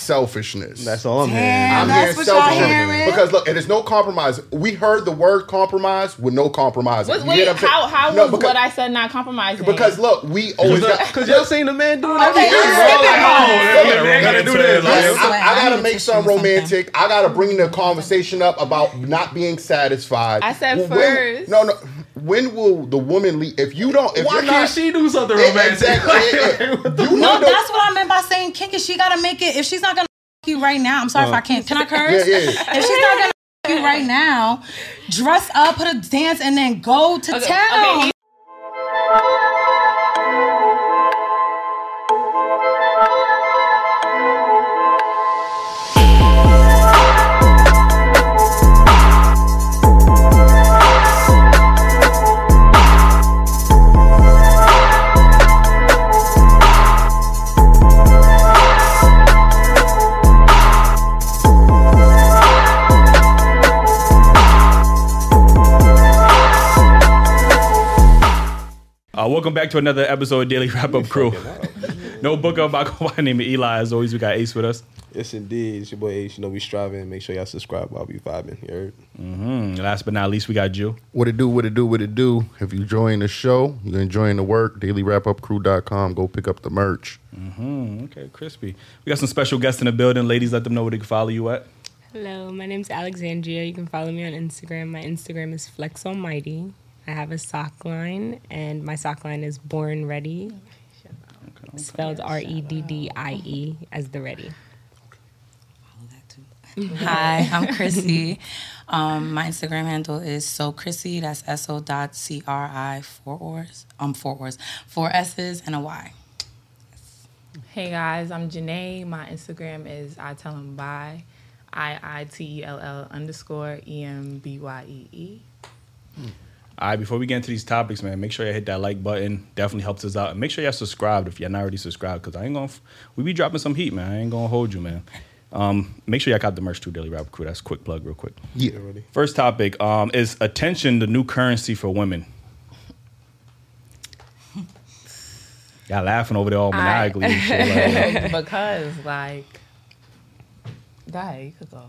selfishness. That's all I'm hearing. I'm that's hearing what y'all selfishness. hearing? Because look, it is no compromise. We heard the word compromise with no compromise. Wait, wait what I'm how how No, was because, what I said not compromising? Because look, we always. Because y'all seen the man doing Okay, everything. let's Bro, skip like, it. oh, Yeah, man, gotta do this. I, Like, swear, I I gotta make to something romantic. I gotta bring the conversation up about not being satisfied. I said first. No, no. When will the woman leave? If you don't, if Why you're can't not, she do something Yeah, romantic? exactly. Yeah, yeah. You No, know the- that's what I meant by saying kinky. She gotta make it. If she's not gonna f- you right now, I'm sorry if I uh. can't. Can I curse? Yeah, yeah. If she's not gonna f- you right now, dress up, put a dance, and then go to Okay, town. okay, welcome back to another episode of Daily Wrap Up Crew. no book up. I go by name of Eli. As always, we got Ace with us. Yes, indeed. It's your boy Ace. You know, we striving. Make sure y'all subscribe while we vibing. You heard? Mm, last but not least, we got Jew. What it do, what it do, what it do. If you're enjoying the show, you're enjoying the work, dailywrapupcrew.com. Go pick up the merch. Mm, okay, crispy. We got some special guests in the building. Ladies, let them know where they can follow you at. Hello, my name's Alexandria. You can follow me on Instagram. My Instagram is Flex Almighty. I have a sock line, and my sock line is Born Ready, spelled R E D D I E as the ready. Hi, I'm Chrissy. Um, my Instagram handle is so Chrissy. That's S O dot C R I four O's. Um, four O's, four S's and a Y. Hey guys, I'm Janae. My Instagram is I tell them bye. I I T E L L underscore E M B Y E E. All right, before we get into these topics, man, make sure you hit that like button. Definitely helps us out. And make sure y'all subscribed if you're not already subscribed, because I ain't gonna, f- we be dropping some heat, man. I ain't gonna hold you, man. Um, make sure y'all got the merch too, Daily Rap Crew. That's a quick plug, real quick. Yeah. First topic um, is attention the new currency for women? Y'all laughing over there all maniacally and shit. Like, because like, guy, you could go.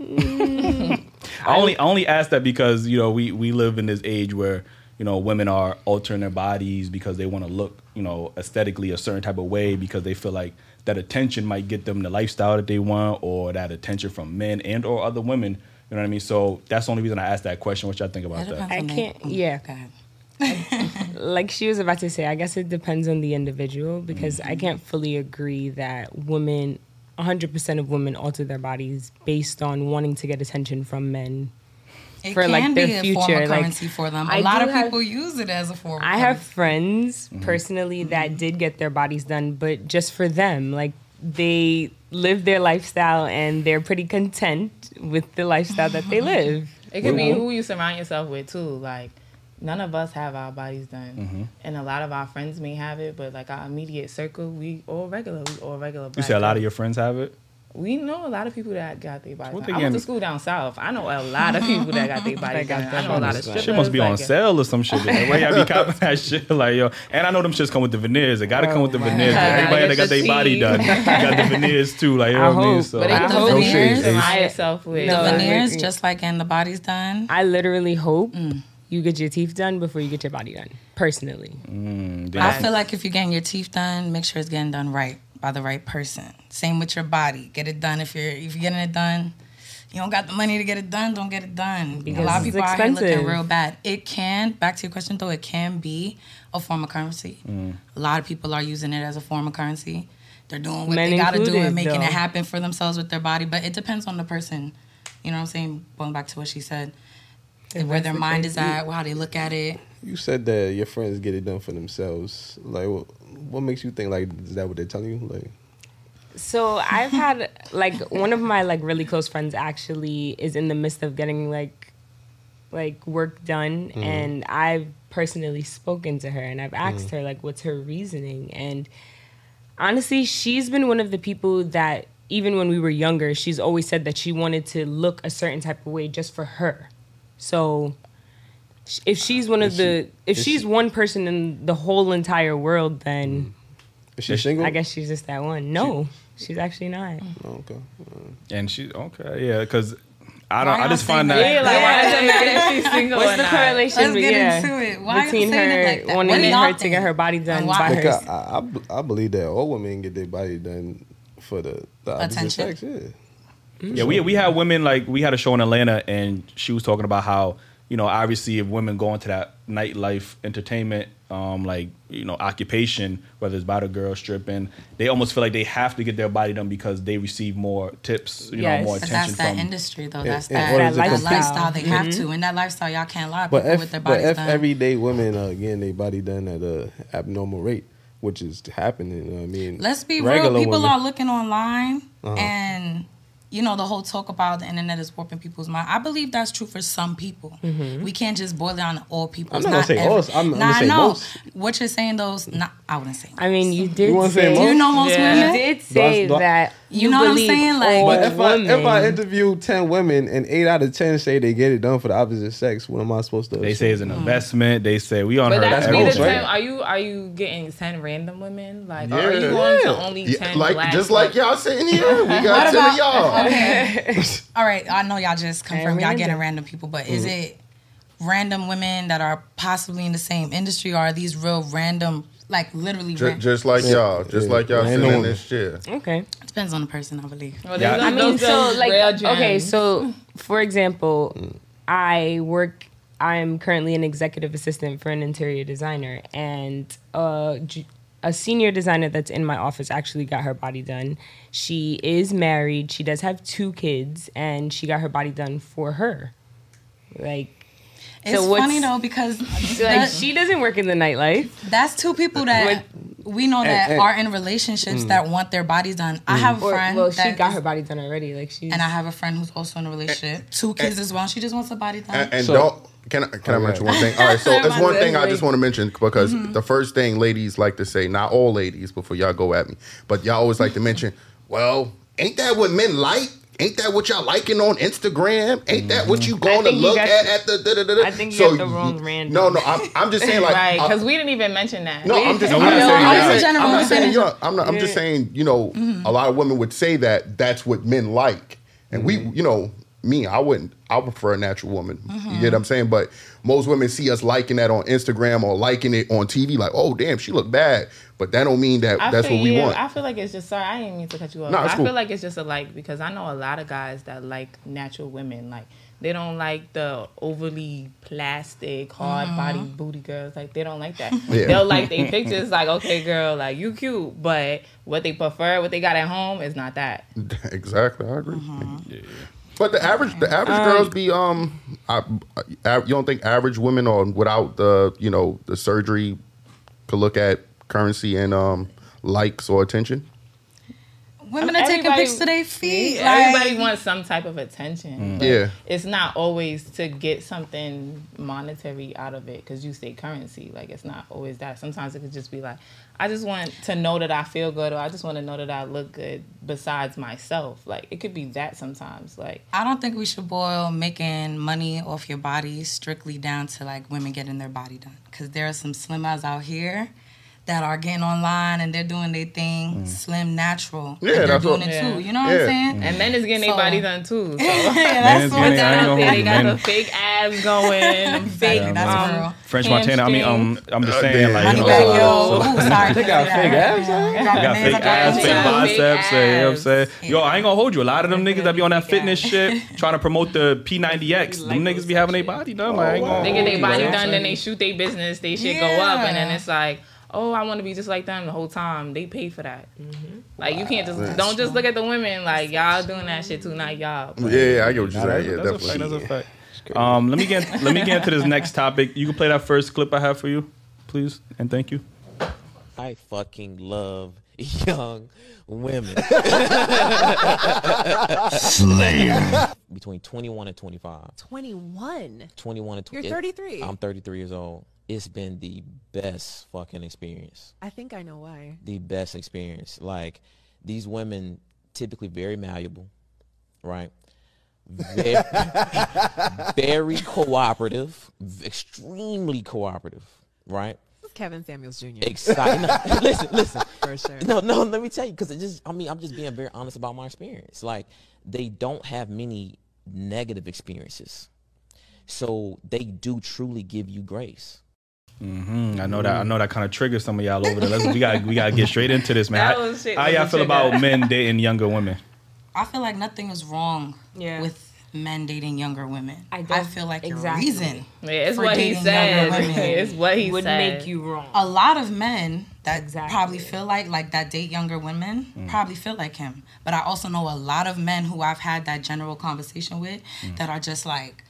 I only I only ask that because you know we we live in this age where you know women are altering their bodies because they want to look you know aesthetically a certain type of way because they feel like that attention might get them the lifestyle that they want or that attention from men and or other women. You know what I mean? So that's the only reason I asked that question. What y'all think about That that? I can't- yeah. Like she was about to say, I guess it depends on the individual because mm-hmm. I can't fully agree that women, 100% of women alter their bodies based on wanting to get attention from men. It For, can like, be their a form future, of like, currency for them. A I lot do of have- people use it as a form. Of I have currency. friends mm-hmm. personally that did get their bodies done, but just for them. Like they live their lifestyle and they're pretty content with the lifestyle that they live. It could be who you surround yourself with too. Like, none of us have our bodies done, and a lot of our friends may have it, but like our immediate circle, we all regular. We all regular. You black say a lot of your friends have it. We know a lot of people that got their bodies done. I went to school down south. I know a lot of people that got their bodies got done. their I know a lot of bodies strippers. Shit must be on like, sale or some shit. Like, why y'all be copping that shit? Like yo, and I know them shits come with the veneers. They gotta come with the Oh, veneers. God. Everybody that got their body done got the veneers too. Like you know I what I mean? So But With it the veneers? mean No, surround I- yourself with The No, like, veneers, I- just like in the body's done. I literally hope Mm. You get your teeth done before you get your body done. Personally, Mm, I feel like if you're getting your teeth done, make sure it's getting done right by the right person. Same with your body. Get it done if you're if you're getting it done. You don't got the money to get it done, don't get it done. Because a lot of it's people out here looking expensive. real bad. It can, back to your question though, it can be a form of currency. A lot of people are using it as a form of currency. They're doing what Men they gotta do and making though. it happen for themselves with their body. But it depends on the person. You know what I'm saying? Going back to what she said. If where their mind is at, how they look at it. You said that your friends get it done for themselves. Like, what, what makes you think like is that what they're telling you? Like, So I've had like one of my like really close friends actually is in the midst of getting like like work done mm-hmm. and I've personally spoken to her and I've asked mm. her like what's her reasoning and honestly she's been one of the people that even when we were younger she's always said that she wanted to look a certain type of way just for her. So if she's one of Is the she- if she's she- one person in the whole entire world then mm. Is she single? I guess she's just that one. No, she's actually not. Oh, okay. And she okay, yeah, because I don't. Why I just find that. Yeah, like why does it matter if she's single What's or the not? correlation? Let's get yeah, into it. Why between you her it like that? wanting What do her y'all to get think? her body done And why? by Because her. I, I, b- I believe that all women get their body done for the, the Attention. sex. Yeah. Yeah, we we had women like we had a show in Atlanta, and she was talking about how you know obviously if women go into that nightlife entertainment um like you know occupation, whether it's body girl stripping, they almost feel like they have to get their body done because they receive more tips, you Yes. know, more But But attention that's that from. industry, though. In- That's in that, order that lifestyle. lifestyle. They have Mm-hmm. to. In that lifestyle, y'all can't lie. But People if, with their but if done. everyday women are getting their body done at a abnormal rate, which is happening, you know what I mean, Let's be real. People women- are looking online, Uh-huh. and you know the whole talk about the internet is warping people's mind. I believe that's true for some people. Mm-hmm. We can't just boil it down to all people. I'm It's not gonna say every- most. I'm- I'm nah, gonna say I know. most. What you're saying, those. Not, I wouldn't say. I mean, you did You wanna say say, most? Do you know most Yeah. you women? did say do I- that. You know what I'm saying? Like- But if I, if I interview ten women and eight out of ten say they get it done for the opposite sex, what am I supposed to? Do? They say it's Mm. an investment. They say we on But her. that's That's be the most, right? ten. Are you are you getting ten random women? Like, or are you Yeah. going to Yeah. only Yeah, ten? like black just like y'all sitting here, we What got ten about- of y'all. Okay. All right. I know y'all just confirmed y'all getting random people, but Mm-hmm. is it random women that are possibly in the same industry, or are these real random, like literally? Just, ran- just like y'all, just Yeah. like y'all Random sitting in women. this chair. Okay. It depends on the person, I believe. Well, Yeah, I mean, so like, okay, so for example, I work. I'm currently an executive assistant for an interior designer, and uh, j- a senior designer that's in my office actually got her body done. She is married. She does have two kids, and she got her body done for her. Like, It's So funny though because like that- she doesn't work in the nightlife. that's two people that we know that and- are in relationships that mm. want their bodies done. I mm. have a Or, friend well, she that got is- her body done already. Like she and I have a friend who's also in a relationship, eh, two kids eh. as well. She just wants a body done. And, and So- don't can I, can I Oh, mention yeah. one thing? All right, so it's one thing I just want to mention because Mm-hmm. the first thing ladies like to say, not all ladies, before y'all go at me, but y'all always like to mention, well, ain't that what men like? Ain't that what y'all liking on Instagram? Ain't that what you going to look got- at at the? Da, da, da, da? I think you got the wrong random. No, no, I'm, I'm just saying like right? Because we didn't even mention that. no, I'm just, No, I'm we're not not saying, saying I'm saying, General, I'm not saying, you know, I'm not, I'm just saying, you know, Mm-hmm. a lot of women would say that that's what men like. And we, you know, me, I wouldn't, I prefer a natural woman. Mm-hmm. You get what I'm saying? But most women see us liking that on Instagram or liking it on TV, like, oh, damn, she look bad. But that don't mean that I that's feel, what we yeah, want. I feel like it's just sorry. I didn't mean to cut you off. No, it's I cool. feel like it's just a like because I know a lot of guys that like natural women. Like they don't like the overly plastic, hard body booty girls. Like they don't like that. Yeah. They'll like their pictures. Like okay, girl, like you cute, but what they prefer, what they got at home, is not that. exactly, I agree. Mm-hmm. But the average, the average girls be um, I, I, you don't think average women on without the you know the surgery could look at currency and um likes or attention? Women are taking Everybody- pics to their feet. Yeah, like- Everybody wants some type of attention. but Yeah. It's not always to get something monetary out of it because you say currency. Like, it's not always that. Sometimes it could just be like, I just want to know that I feel good or I just want to know that I look good besides myself. Like, it could be that sometimes. Like, I don't think we should boil making money off your body strictly down to like women getting their body done. Because there are some slim outs out here that are getting online and they're doing their thing slim natural. Yeah, and they're that's doing what- it Yeah. too. You know what Yeah. I'm saying? and men is getting their So- body done too. So. yeah, that's what getting- that I ain't out gonna there, hold they got man. the fake abs going, them fake Exactly, that's um, real. French Montana. I mean, um, I'm just saying, damn. like, Money you know, back, so- yo. so- Ooh, sorry. They got fake abs, huh? They got fake ass, fake biceps. You know what I'm saying? Yo, I ain't gonna hold you. A lot of them niggas that be on that fitness shit trying to promote the P90X. Them niggas be having their body done. Like, I ain't gonna They get their body done, I'm then they shoot their business, they shit go up, and then it's like, oh, I want to be just like them the whole time. They pay for that. Mm-hmm. Like you can't just don't just look at the women like y'all doing that shit too, not y'all. Yeah, yeah, I get what you're saying. Yeah, that's, that's a fact. definitely. That's a fact. Um, let me get let me get into this next topic. You can play that first clip I have for you, please, and thank you. I fucking love young women. Slayer. Between 21 and 25. 21. 21 and 20. You're 33. I'm 33 years old. It's been the best fucking experience. I think I know why. The best experience. Like these women typically very malleable, right? Very, very cooperative, extremely cooperative, right? Kevin Samuels Jr. Excited. No, listen, listen. For sure. No, no. Let me tell you, because it just. I mean, I'm just being very honest about my experience. Like, they don't have many negative experiences, so they do truly give you grace. Hmm I know that. I know that kind of triggers some of y'all over there. Let's, we got we got to get straight into this, man. That How, was shit how was y'all feel about men dating younger women? I feel like nothing is wrong Yeah. with men dating younger women. I I, feel like exactly. your reason Yeah, it's for what he dating said. younger women It's what he would said. make you wrong. a lot of men that Exactly. probably feel like like that date younger women probably feel like him but i also know a lot of men who i've had that general conversation with that are just like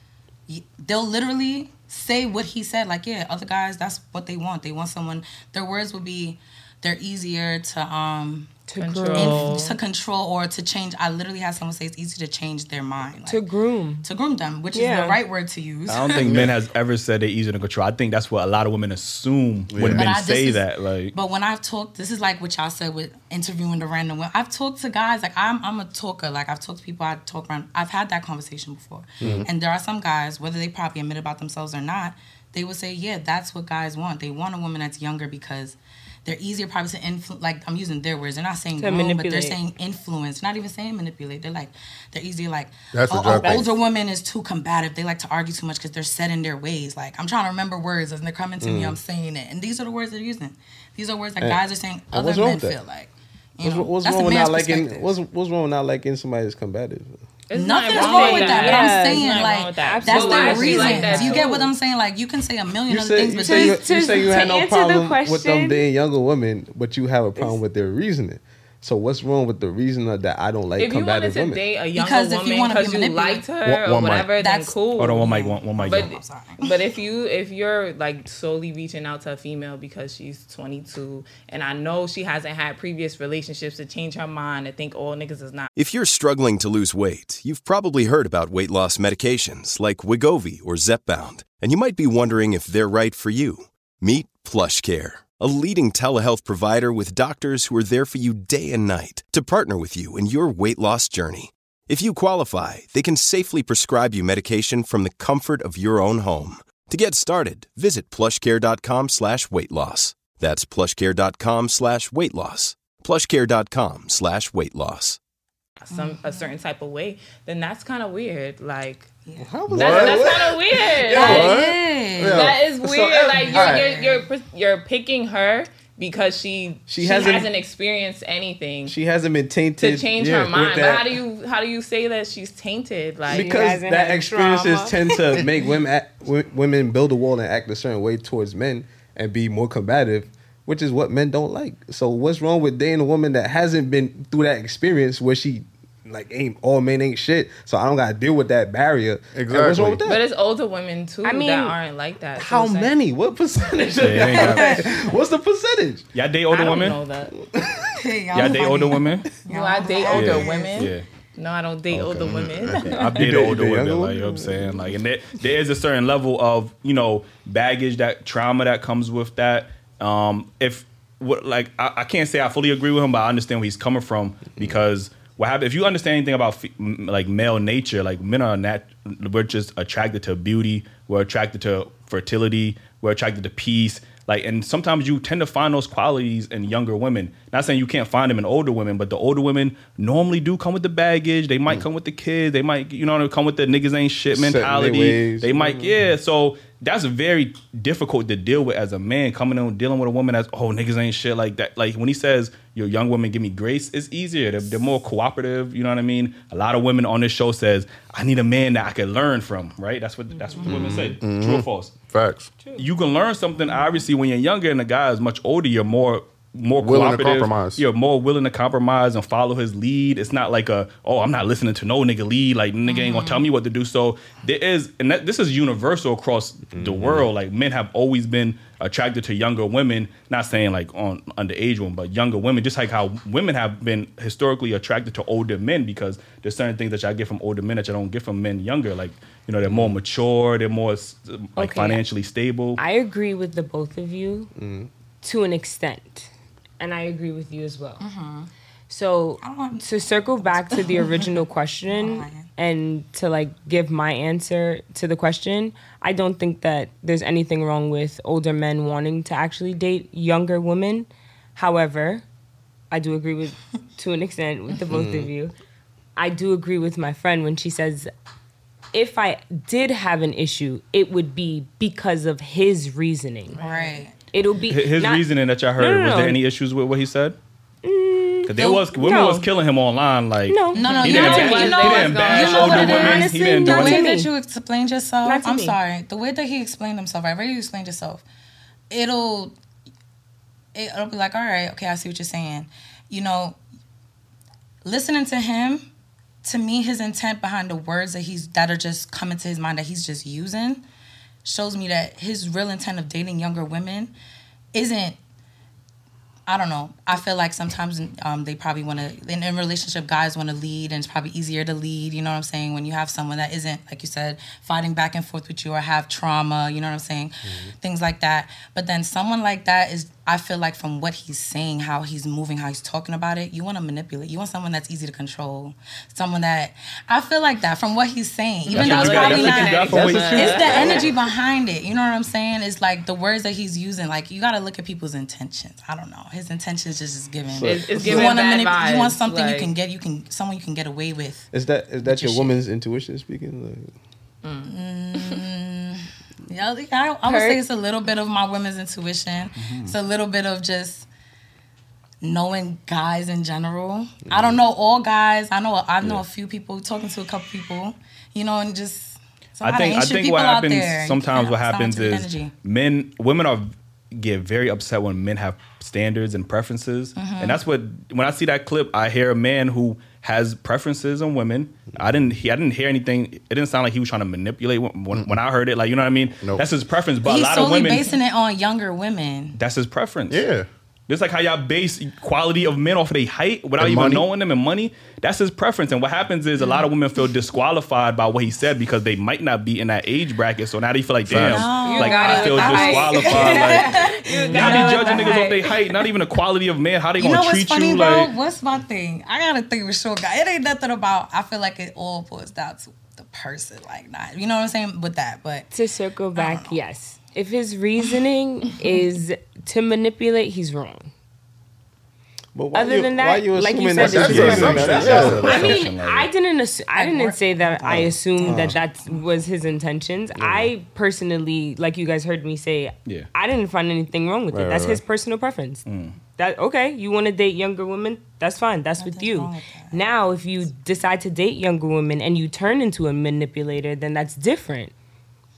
they'll literally say what he said like yeah other guys that's what they want. They want someone their words would be they're easier to um To Control. groom. to control or to change i literally had someone say it's easy to change their mind like, To groom. to groom them which is the right word to use I don't think men has ever said they're easy to control. I think that's what a lot of women assume when But men I- say is- that. Like, But when I've talked, this is like what y'all said with interviewing the random women. I've talked to guys like I'm. I'm a talker. Like I've talked to people. I talk around. I've had that conversation before. Mm-hmm. And there are some guys, whether they probably admit about themselves or not, they would say, yeah, that's what guys want. They want a woman that's younger because. They're easier probably to influence. Like I'm using their words. They're not saying To groom, but they're saying influence. Not even saying manipulate. They're like they're easier. Like That's oh, y'all oh, older woman is too combative. They like to argue too much because they're set in their ways. Like I'm trying to remember words as they're coming to Mm. me. I'm saying it, and these are the words they're using. These are words that And- guys are saying and other what's wrong men with that? feel like. You What's, know, what's that's wrong with man's not liking? What's what's wrong with not liking somebody that's combative? It's Nothing's not wrong with that, but Yeah, I'm saying not like that. that's the is she like reason. that Do you get what I'm saying? Like you can say a million You other say things, you but say, you, you say you to had no answer the problem with them being younger women, but you have a problem with their reasoning. So what's wrong with the reason that I don't like if you wanted combative to women? date a younger Because if you woman wanna be because you manipulated- liked her One- or one mic. whatever, then That's- cool. hold on, one mic, one, one mic. But I'm sorry. but if you if you're like solely reaching out to a female because she's 22 and I know she hasn't had previous relationships to change her mind and think all niggas is not If you're struggling to lose weight, you've probably heard about weight loss medications like Wegovy or Zepbound, and you might be wondering if they're right for you. Meet PlushCare, a leading telehealth provider with doctors who are there for you day and night to partner with you in your weight loss journey. If you qualify, they can safely prescribe you medication from the comfort of your own home. To get started, visit plushcare.com slash weight loss. That's plushcare.com slash weight loss. plushcare.com slash weight loss. some a certain type of way, then that's kind of weird. Like How was that's, that? that's kind of weird. Yeah, Like. Yeah. That is So, weird. uh, like you're, alright. you're you're you're picking her because she She she, hasn't- hasn't, experienced anything She hasn't been tainted to change yeah, her mind. But how do you how do you say that she's tainted? Like because that experiences trauma. tend to make women act, women build a wall and act a certain way towards men and be more combative, which is what men don't like. So what's wrong with dating a woman that hasn't been through that experience where she like ain't all men ain't shit, so I don't gotta deal with that barrier. And what's wrong with that? But it's older women too I mean, that aren't like that. So How it's like- many? What percentage? Yeah, it ain't What's the percentage? Y'all date I older don't women? know that. Hey, Y'all date older women? Do I date older Yeah. women? Yeah. No, I don't date older women. I've date- older date women, younger like you know what I'm saying. Like, and there, there is a certain level of you know baggage, that trauma that comes with that. Um, if what like I, I can't say I fully agree with him, but I understand where he's coming from because what happened if you understand anything about fe- like male nature, like men are nat we're just attracted to beauty, we're attracted to fertility, we're attracted to peace. Like, and sometimes you tend to find those qualities in younger women. Not saying you can't find them in older women, but the older women normally do come with the baggage. They might mm. come with the kids. They might, you know, come with the niggas ain't shit Set in their mentality. They might, mm-hmm. yeah. So that's very difficult to deal with as a man coming in dealing with a woman that's oh niggas ain't shit like that. Like when he says your young women give me grace, it's easier. They're, they're more cooperative. You know what I mean? A lot of women on this show says I need a man that I can learn from. Right? That's what that's what the women say. True or mm-hmm. false? Facts. You can learn something obviously when you're younger and the guy is much older. You're more more Willing to cooperative. compromise. Yeah, more willing to compromise and follow his lead. It's not like a oh I'm not listening to no nigga lead. Like nigga ain't gonna tell me what to do. So there is, and that, this is universal across the mm-hmm. world. Like men have always been attracted to younger women. Not saying like on underage women, but younger women. Just like how women have been historically attracted to older men because there's certain things that I get from older men that I don't get from men younger. Like you know they're more mature, they're more like Okay. financially stable. I agree with the both of you mm-hmm. to an extent, and I agree with you as well. So to circle back to the original question and to like give my answer to the question, I don't think that there's anything wrong with older men wanting to actually date younger women. However, I do agree with to an extent with the both of mm. you. I do agree with my friend when she says if I did have an issue, it would be because of his reasoning. Right. It'll be His not- reasoning that y'all heard, No, no, was there any issues with what he said? Mm, because there was women no. was killing him online. Like No. No, no, he you didn't, know, ba- you he know, didn't bash older what it women. He Honestly, didn't do not the way that you explained yourself, I'm me. sorry. The way that he explained himself, right? The way you explained yourself, it'll it'll be like, all right, okay, I see what you're saying. You know, listening to him, to me, his intent behind the words that he's that are just coming to his mind that he's just using, shows me that his real intent of dating younger women isn't I don't know. I feel like sometimes um, they probably want to, in a relationship, guys want to lead, and it's probably easier to lead. You know what I'm saying? When you have someone that isn't, like you said, fighting back and forth with you or have trauma, you know what I'm saying? Things like that. But then someone like that is, I feel like from what he's saying, how he's moving, how he's talking about it, you want to manipulate. You want someone that's easy to control. Someone that, I feel like that from what he's saying. Even though it's probably that's what you not. what It's the energy behind it. You know what I'm saying? It's like the words that he's using. Like you got to look at people's intentions. I don't know. His intentions just is giving. It's- it's you giving want bad manip- You want vibes, something you can get. You can someone you can get away with. Is that is that your your shit. woman's intuition speaking? Like, mm. Yeah, I, think I, I would Kurt? say it's a little bit of my women's intuition. Mm-hmm. It's a little bit of just knowing guys in general. I mm-hmm. don't know all guys. I know I know a few people. Talking to a couple people, you know, and just. some I think I think people what out happens there. Sometimes what happens is energy. men women are get very upset when men have standards and preferences Mm-hmm. and that's what when I see that clip I hear a man who has preferences on women I didn't he, I didn't hear anything it didn't sound like he was trying to manipulate when, when, when I heard it like you know what I mean Nope. that's his preference but He's a lot of solely women basing it on younger women. that's his preference Yeah. Just like how y'all base quality of men off of their height without And even money. knowing them and money, that's his preference. And what happens is a lot of women feel disqualified by what he said because they might not be in that age bracket. So now they feel like, damn, Facts. You like I feel with disqualified. like You now got be judging the niggas off their height, not even the quality of man. How they You gonna know what's treat funny, you? bro? Like What's my thing? I gotta think with short guy. It ain't nothing about. I feel like it all boils down to the person, like not. You know what I'm saying with that, but To circle back, yes. If his reasoning is to manipulate, he's wrong. but why Other you, than that, why you like you assuming said, that's it's your just- assumption? That's Yeah. I mean, Assumption, I didn't. Assu- I didn't say that. Uh, I assumed Oh. that uh, that was his intentions. I personally, like you guys heard me say, Yeah. I didn't find anything wrong with Right, it. That's right, his right. personal preference. That okay? You want to date younger women? That's fine. That's with you. with that. Now, if you decide to date younger women and you turn into a manipulator, then that's different.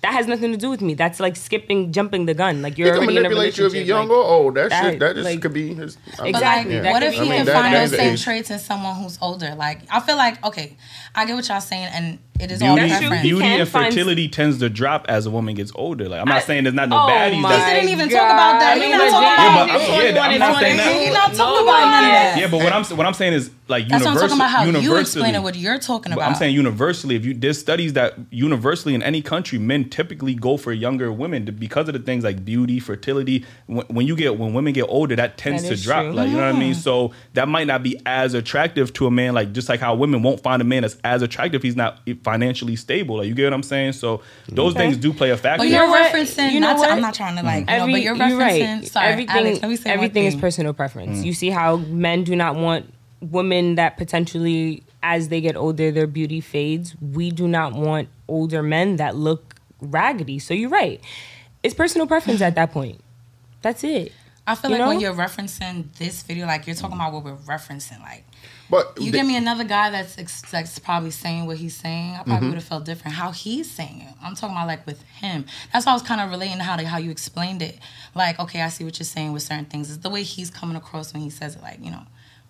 That has nothing to do with me. That's like skipping, jumping the gun. Like you're He can already in a manipulate you if you're relationship, younger. like- oh, that, that, shit. That just like- could be his. But Exactly. like, That what if be he I mean, can that- find those same age. traits in someone who's older? Like, I feel like okay, I get what y'all saying, and it is Beauty, That's true. preference. Beauty can and find- fertility tends to drop as a woman gets older. Like I'm not I- saying there's not no Oh baddies. my That's, He didn't even talk about that. God. He I not mean, talking legit. about. Yeah, but I'm- yeah, I'm not saying that. He not talking about that. yeah, but what I'm what I'm saying is like That's what I'm universal, talking about. How you universally. explain it, what you're talking about. I'm saying universally, if you there's studies that universally in any country, men typically go for younger women because of the things like beauty, fertility. When, when you get when women get older, that tends That to drop. true. Like you know what I mean. So that might not be as attractive to a man. Like just like how women won't find a man that's as attractive if he's not financially stable. Like you get what I'm saying. So those Okay. things do play a factor. But You you're referencing. You know not to. I'm not trying to like, you know, Every, but you're you're referencing. right. Sorry, everything, Alex. Let me say one everything is personal preference. Mm. You see how men do not want women that potentially, as they get older, their beauty fades. We do not want older men that look raggedy. So you're right. It's personal preference at that point. That's it. I feel You like when you're referencing this video, like you're talking about what we're referencing, like But you the- give me another guy that's ex- that's probably saying what he's saying, I probably Mhm. would have felt different. How he's saying it, I'm talking about like with him. That's why I was kind of relating to how to, how you explained it. Like, okay, I see what you're saying with certain things. It's the way he's coming across when he says it. Like, you know,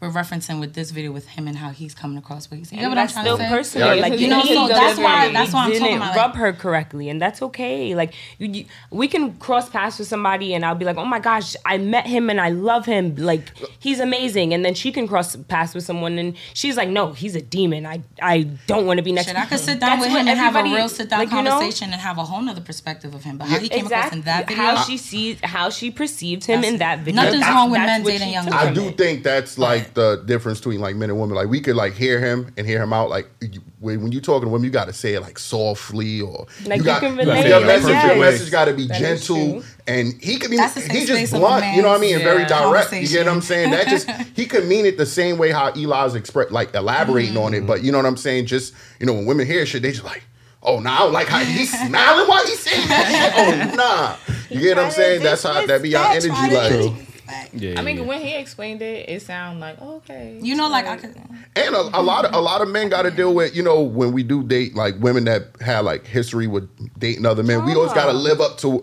we're referencing with this video with him and how he's coming across what he's saying. You And know what I'm trying still to say? personal. Like you know, so that's why that's why I'm didn't talking about. rub Like, her correctly, and that's okay. Like you, you, we can cross paths with somebody, and I'll be like, "Oh my gosh, I met him and I love him. Like he's amazing." And then she can cross paths with someone, and she's like, "No, he's a demon. I, I don't want to be next." Shit, to him. I could sit down That's with him and have a real sit down like, you know? conversation and have a whole nother perspective of him. But how he came across in that video, How she sees, how she perceived him in that video. Nothing's That's- wrong with men dating young took I do think that's like the difference between like men and women. Like we could like hear him and hear him out. Like you, when when you talking to women, you got to say it like softly or Like, you got can your relate, message. like, Your message got to be That is gentle, and he could be. That's the safe He's just space of a blunt. You know what I mean? And very man's, direct. You get what I'm saying? That just he could mean it the same way how Eli's express like elaborating on it. Mm. But you know what I'm saying? Just you know when women hear shit, they just like. Oh, nah, I don't like how he's smiling while he's saying that. Oh, nah. You get what I'm saying? That's how that be our energy. Like, Yeah, I mean, yeah. when he explained it, it sounded like okay. You know, like I could. And a, a lot of a lot of men got to deal with you know when we do date like women that have like history with dating other men. We always got to live up to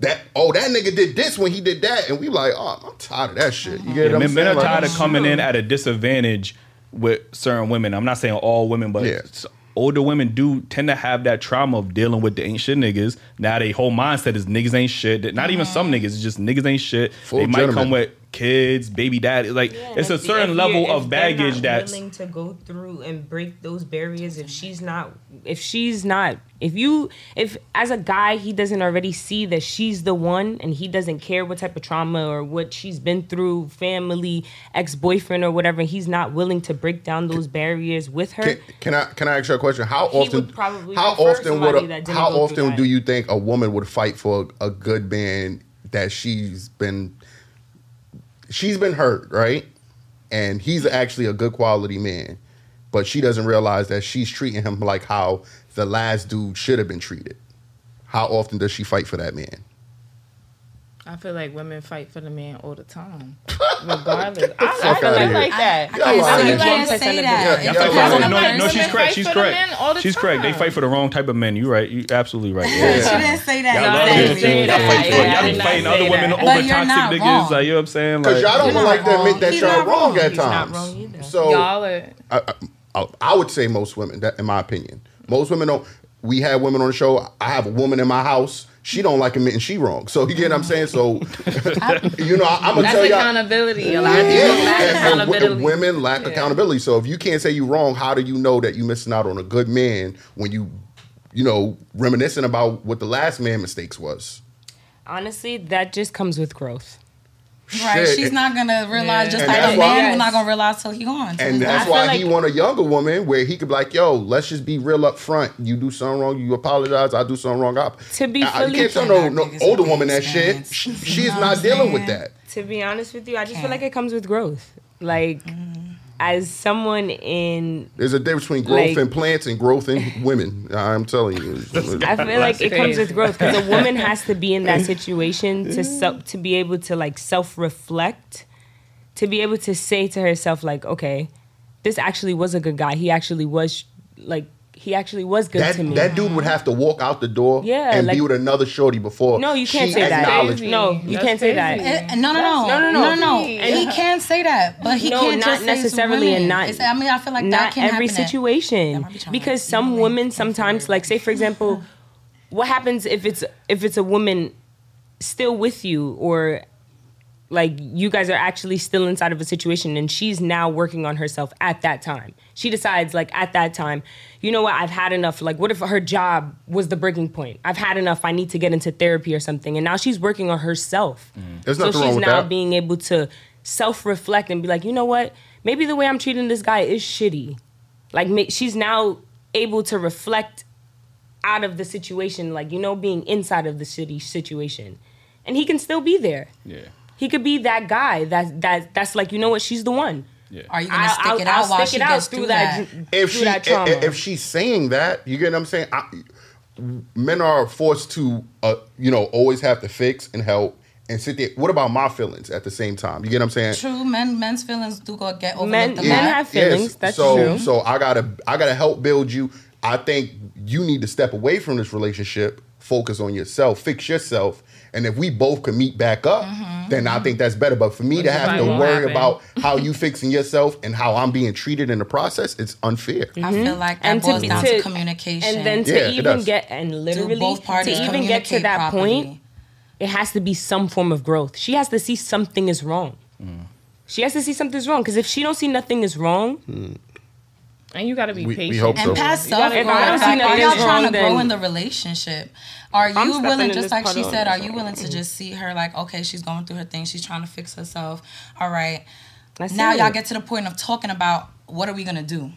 that. Oh, that nigga did this when he did that, and we like, oh, I'm tired of that shit. You get Yeah, what I'm men, men saying? are Like, tired of coming in at a disadvantage with certain women. I'm not saying all women, but s- older women do tend to have that trauma of dealing with the ain't shit niggas. Now they whole mindset is niggas ain't shit. Not even some mm-hmm. niggas, it's just niggas ain't shit. Full they might gentleman. come with kids, baby daddy. Like it's a certain level of baggage not that's willing to go through and break those barriers. If she's not, if she's not, if you, if as a guy he doesn't already see that she's the one, and he doesn't care what type of trauma or what she's been through, family, ex boyfriend or whatever, he's not willing to break down those barriers with her. Can, can I can I ask you a question? How often probably how often would somebody a, how often do you think a woman would fight for a, a good man that she's been she's been hurt right, and he's actually a good quality man, but she doesn't realize that she's treating him like how the last dude should have been treated. How often does she fight for that man? I feel like women fight for the man all the time, regardless. I, I fuck feel like, like that. I can't Y'all say you You can't can't say say that. that. It Yeah, depends y'all on lying. the no, no, she's correct. She's correct. men all the She's correct. They fight for the wrong type of men. You're right. You're absolutely right. Yeah. She Yeah. didn't say that. Y'all No, I love didn't say Y'all that. fight for- I y'all be fighting other women But over you're toxic not niggas. Like you know what I'm saying? Because y'all don't like to admit that y'all wrong wrong. at times. So Y'all are. I, I, I would say most women, that in my opinion, most women don't. We have women on the show. I have a woman in my house. She don't like admitting she wrong. So you get what I'm saying. So you know, I, am gonna That's tell y'all. accountability. A lot of people Yeah, lack and- and w- women lack accountability. So if you can't say you wrong, how do you know that you're missing out on a good man when you, you know, reminiscing about what the last man mistakes was? Honestly, that just comes with growth. Right. Shit. She's not gonna realize Yeah. just And like a man Yes. who's not gonna realize till he gone. till And that's why like- he want a younger woman where he could be like, "Yo, let's just be real up front. You do something wrong, you apologize. I do something wrong. I, To be I- you fully- can't tell no, no older woman that shit. experience. She- You She's not dealing with that. To be honest with you, I just feel like it comes with growth. Like, mm. As someone in There's a difference between growth Like- in plants and growth in women. I'm telling you. I feel like it comes with growth because a woman has to be in that situation to self, to be able to like self reflect, to be able to say to herself like, okay, this actually was a good guy. He actually was like he actually was good that, to me. that dude would have to walk out the door Yeah, and be with another shorty before. no, you can't she say that. Crazy. No, you That's can't say that. crazy. Eh, no, no, no, No, no, no. no, no. And- He can say that, but he no, can't not just say it's necessarily, women. and not. It's- I mean, I feel like that not can every happen at- situation That might be trying because some you women sometimes, like say for example, what happens if it's if it's a woman still with you or like you guys are actually still inside of a situation and she's now working on herself at that time. She decides like at that time, you know what, I've had enough. Like what if her job was the breaking point? I've had enough. I need to get into therapy or something. And now she's working on herself. Mm-hmm. There's so nothing she's wrong with now that. being able to self-reflect and be like, you know what? Maybe the way I'm treating this guy is shitty. Like she's now able to reflect out of the situation, like you know, being inside of the city situation, and he can still be there. yeah. He could be that guy that that that's like, you know what? She's the one. Yeah. Are you gonna I'll- stick I'll- it I'll out while stick she it gets through through that- that? if through she that trauma. if, if she's saying that, you get what I'm saying. I, men are forced to, uh, you know, always have to fix and help and sit there. What about my feelings at the same time? You get what I'm saying? True, men men's feelings do go get overlooked Men- a lot. men have feelings, that's so, true. So I gotta I gotta help build you. I think you need to step away from this relationship, focus on yourself, fix yourself. And if we both can meet back up, Mm-hmm. then I think that's better. But for me Which to have to worry happen. about how you fixing yourself and how I'm being treated in the process, it's unfair. I feel mm-hmm. like that And to boils be- down to- to, communication. And then to Yeah, even get and literally both parties to even get to communicate that point, it has to be some form of growth. She has to see something is wrong. Mm. She has to see something's wrong because if she don't see nothing is wrong, mm. And you got to be We- we patient. hope so. and past You gotta self if. I don't see Like, are y'all trying to grow in the relationship? Are I'm you willing, just like she said, are you willing to just see her like, okay, she's going through her thing, she's trying to fix herself. All right. Now it. y'all get to the point of talking about what are we gonna do?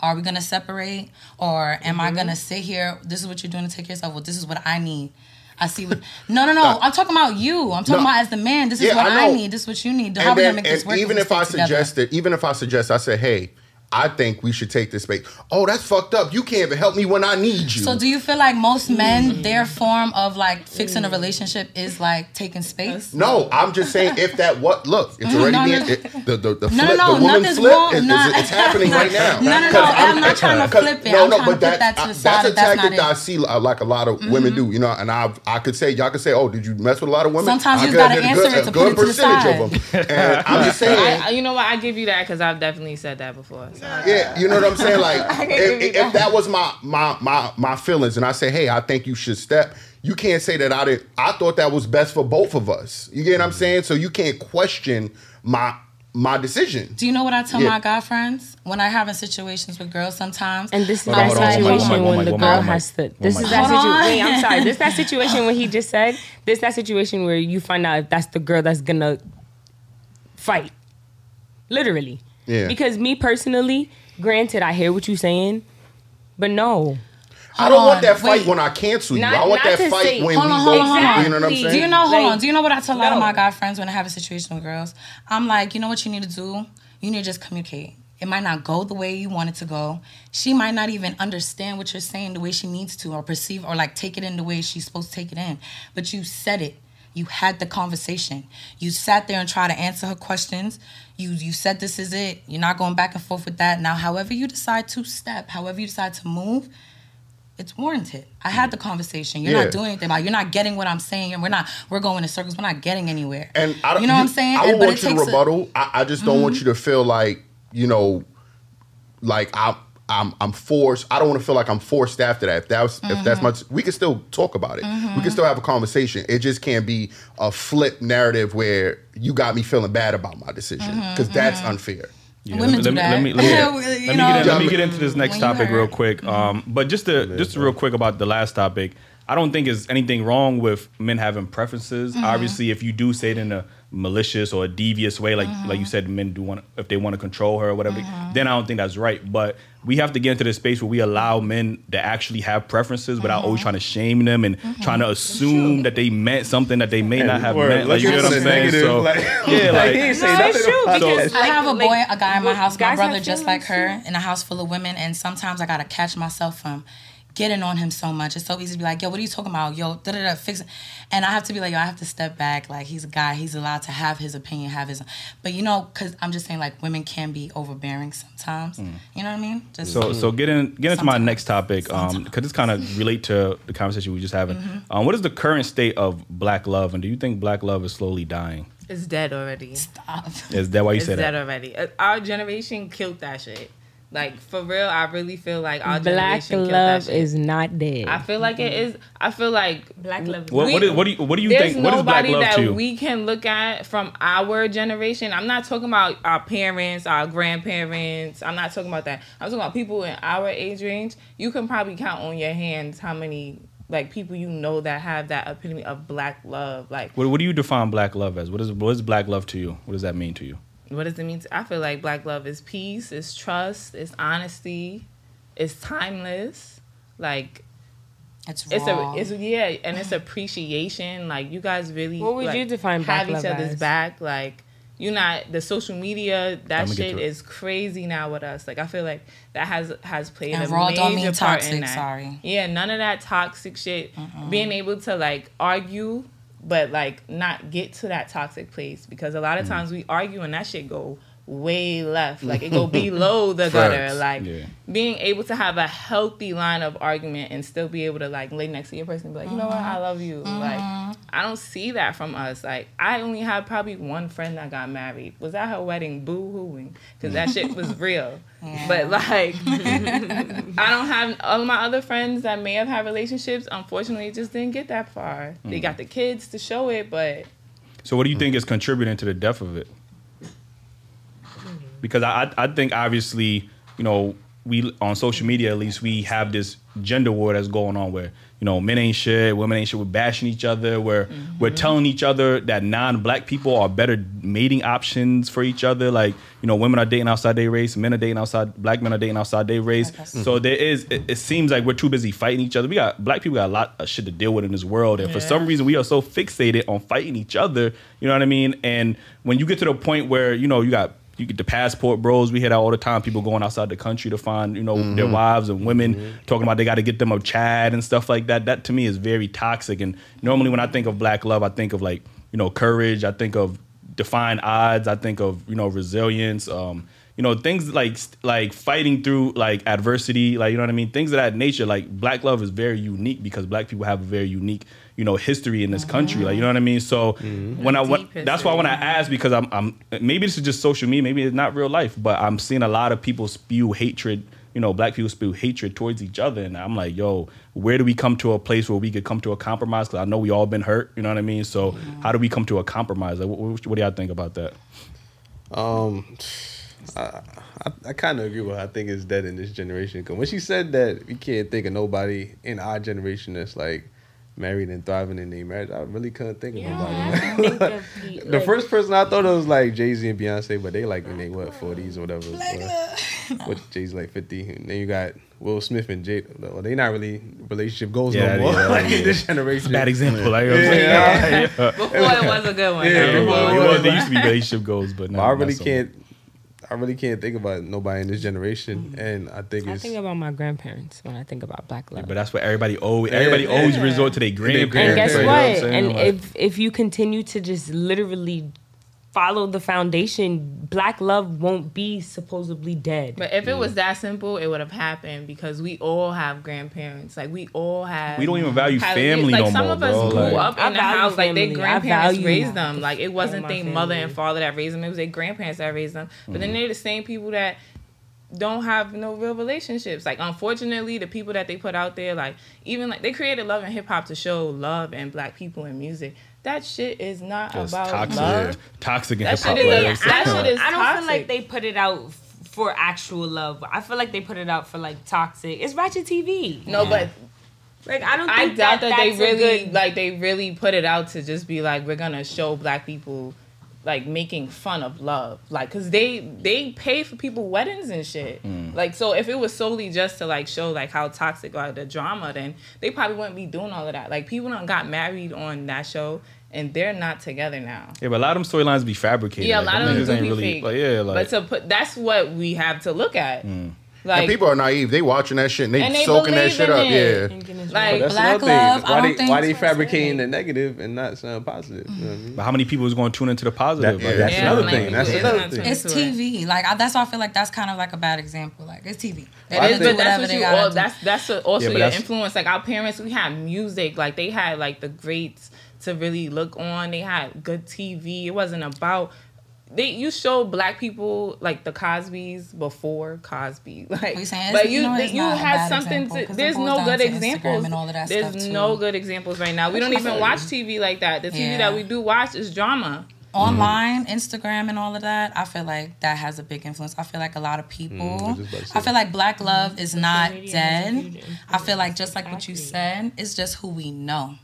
Are we gonna separate, or am Mm-hmm. I gonna sit here? This is what you're doing to take care of yourself. Well, this is what I need. I see what. No, no, no. I'm talking about you. I'm talking No. about as the man. This is Yeah, what I I, need. This is what you need. How And, we then, gonna make this and work? even if I stick together? suggested, even if I suggest, I said, hey, I think we should take this space. Oh, that's fucked up. You can't even help me when I need you. So do you feel like most men, their form of like fixing a relationship is like taking space? No, I'm just saying if that what look, it's already No, being no. it, the the the flip, No, no, no, the woman flip wrong. is, is- Not- it's happening right now. No, no, no, 'Cause I'm not trying to flip it. No, I'm no, but to put that's that to I- the that's a that's tactic that I see uh, like a lot of women do. You know, and I I could say y'all could say, oh, did you mess with a lot of women? Sometimes I you could gotta have did a answer good, it a to good put it to the percentage of them. And I'm just saying. I, I- you know what? I give you that because I've definitely said that before. So. Yeah, you know what I'm saying. Like, if, give if that was my my my my feelings, and I say, hey, I think you should step. You can't say that I did. I thought that was best for both of us. You get what I'm saying? So you can't question my my decision. Do you know what I tell Yeah. my guy friends when I have in situations with girls sometimes? And this is that on, hold on, one mic, situation when the girl has to. This is that situation. on. I'm sorry. This that situation when he just said. This that situation where you find out if that's the girl that's gonna fight. Literally. Yeah. Because me personally, granted, I hear what you're saying, but no. I don't Hold want that fight wait. when I cancel you. Not- I want that fight say- when Hold we on, go. hold on, hold on. You know what I'm saying? Do you know? Hold Like, on. Do you know what I tell a lot of my guy friends when I have a situation with girls? I'm like, you know what you need to do? You need to just communicate. It might not go the way you want it to go. She might not even understand what you're saying the way she needs to, or perceive, or like take it in the way she's supposed to take it in. But you said it. You had the conversation. You sat there and tried to answer her questions. You you said this is it. You're not going back and forth with that. Now, however you decide to step, however you decide to move, it's warranted. I had the conversation. You're Yeah. not doing anything about. it. You're not getting what I'm saying, and we're not. We're going in circles. We're not getting anywhere. And I don't, you know what I'm saying? I don't but want you to a- Mm-hmm. rebuttal. I, I just don't want you to feel like you know, like I'm. I'm, I'm forced. I don't want to feel like I'm forced after that. If that's if Mm-hmm. that's much, we can still talk about it. We can still have a conversation. It just can't be a flip narrative where you got me feeling bad about my decision Mm-hmm, because that's unfair. Yeah, Women let, do me, that. let me let me, You let me, get, in, let me get into this next topic real quick. Um, but just to just real quick about the last topic, I don't think there's anything wrong with men having preferences. Mm-hmm. Obviously, if you do say it in a malicious or a devious way, like like you said, men do want if they want to control her or whatever, Mm-hmm. then I don't think that's right. But we have to get into the space where we allow men to actually have preferences without Mm-hmm. always trying to shame them and trying to assume that they meant something that they may not have Word, meant. Like you get get what I'm saying? negative, So like- yeah, Like, like he ain't say No, nothing it's true because that. I have a boy, a guy in my house, my brother just like feelings her, in a house full of women, and sometimes I gotta catch myself from getting on him so much. It's so easy to be like, yo, what are you talking about? Yo, da da da, fix it. And I have to be like, yo, I have to step back. Like, he's a guy, he's allowed to have his opinion, have his. But you know, because I'm just saying, like, women can be overbearing sometimes. You know what I mean? Just So, so get in, get into my next topic, um, because this kind of relate to the conversation we just having. Mm-hmm. Um, what is the current state of black love, and do you think black love is slowly dying? It's dead already. stop. Is that why you It's say dead that? already. Uh, Our generation killed that shit. Like for real, I really feel like our Black generation love shit. is not dead. I feel like it is. I feel like Black love. What, what, is, what do you, what do you there's think? What is black love that to you? we can look at from our generation. I'm not talking about our parents, our grandparents. I'm not talking about that. I'm talking about people in our age range. You can probably count on your hands how many like people you know that have that epitome of black love. Like what, what do you define black love as? What is what is black love to you? What does that mean to you? What does it mean? To, I feel like black love is peace, is trust, is honesty, is timeless. Like It's it's raw. a it's yeah, and it's appreciation. Like you guys really What would like, you define black have each love other's as? back. Like you're not the social media that shit is crazy now with us. Like I feel like that has has played And a raw major don't mean part toxic, in that. sorry. Yeah, none of that toxic shit. Being able to like argue but like not get to that toxic place because a lot of mm. times we argue and that shit go way left. Like it go below the gutter. Like Yeah. being able to have a healthy line of argument and still be able to like lay next to your person and be like, you know what, I uh-huh. love you. Like uh-huh. I don't see that from us. Like I only have probably one friend that got married. Was at her wedding boo hooing because that shit was real. But like I don't have all of my other friends that may have had relationships. Unfortunately, just didn't get that far. They mm. got the kids to show it, but So what do you think is contributing to the death of it? Because I I think obviously you know we on social media at least we have this gender war that's going on where you know men ain't shit, women ain't shit. We're bashing each other. We're we're mm-hmm. telling each other that non-black people are better mating options for each other. Like you know women are dating outside their race, men are dating outside, black men are dating outside their race. So there is it, it seems like we're too busy fighting each other. We got black people got a lot of shit to deal with in this world, and for some reason we are so fixated on fighting each other. You know what I mean? And when you get to the point where you know you got you get the passport bros. We hear that all the time. People going outside the country to find you know their wives and women talking about they got to get them a Chad and stuff like that. That to me is very toxic. And normally when I think of black love, I think of like you know courage. I think of defying odds. I think of you know resilience. Um, you know things like like fighting through like adversity. Like you know what I mean. Things of that nature. Like black love is very unique because black people have a very unique you know history in this uh-huh. country. Like you know what I mean. So mm-hmm. when I when, Deep that's why when I history. ask because I'm I'm maybe this is just social media. Maybe it's not real life. But I'm seeing a lot of people spew hatred. You know, black people spew hatred towards each other, and I'm like, yo, where do we come to a place where we could come to a compromise? Because I know we all been hurt. You know what I mean. So mm-hmm. how do we come to a compromise? Like, what, what, what do y'all think about that? Um, I, I, I kind of agree with her. I think it's dead in this generation. Cause when she said that we can't think of nobody in our generation that's like married and thriving in their marriage, I really couldn't think of nobody. Think of the, the like, first person I thought of was like Jay Z and Beyonce, but they like in they what forties or whatever. Uh, what Jay's like fifty, and then you got Will Smith and Jay. Well, they not really relationship goals Yeah, no more. yeah, like yeah. in this generation. Bad example. Like, you know what I'm saying? Yeah. Yeah. before it was a good one. Yeah, though. It before was, it it was was, there used to be relationship goals, but But now I really not so can't. I really can't think about nobody in this generation, mm-hmm. and I think it's. I it's think about my grandparents when I think about black love. But that's what everybody always everybody Yeah. always resort to their grandparents. and parents, guess you know what? And Like- if if you continue to just literally follow the foundation, black love won't be supposedly dead. But if it was that simple, it would have happened because we all have grandparents. Like we all have. we don't even value have- family like no some more, of us bro. grew Like- up I in the value house like their grandparents raised them. Like it wasn't their mother and father that raised them; it was their grandparents that raised them. But Mm-hmm. then they're the same people that don't have no real relationships. Like unfortunately, the people that they put out there, like even like they created love and hip hop to show love and black people in music. That shit is not Just about toxic, love. toxic and That hip hop. shit is- like, yeah, it's- that shit is I don't feel toxic. like they put it out for actual love. I feel like they put it out for like toxic. It's ratchet TV. No, but like I don't. I Think doubt that, they that's a really good- like they really put it out to just be like we're gonna show black people like making fun of love like because they they pay for people weddings and shit mm. like so if it was solely just to like show like how toxic or the drama then they probably wouldn't be doing all of that like people done got married on that show and they're not together now yeah, but a lot of them storylines be fabricated. yeah a Like, lot of them niggas do ain't be really, fake Like, yeah, like but to put that's what we have to look at hmm. like and people are naive. They watching that shit and they, And they soaking that shit up. it. Yeah. Like that's Black another love, thing. I Why don't they think why they fabricating the negative and not something positive? You know what I mean? but how many people is going to tune into the positive? That- Like, yeah, that's Yeah, another like, thing. That's it's another not thing. It's. TV. Like I, that's why I feel like that's kind of like a bad example. Like it's TV. They I just It do is, but that's what they you. gotta All, do. that's that's a, also Yeah, your that's- influence. Like our parents, we had music. Like they had like the greats to really look on. They had good TV. It wasn't about. They you showed black people like the Cosby's before Cosby, like, you saying? but you you know, it's you had something example, to. 'cause it There's no good examples. and all of that there's stuff, no too. good examples right now. We don't even watch TV like that. The TV Yeah. that we do watch is drama. online, Instagram, and all of that, I feel like that has a big influence. I feel like a lot of people. Mm, just about to say I feel like black love is not media has a huge dead. I feel like just like what you said, it's just who we know.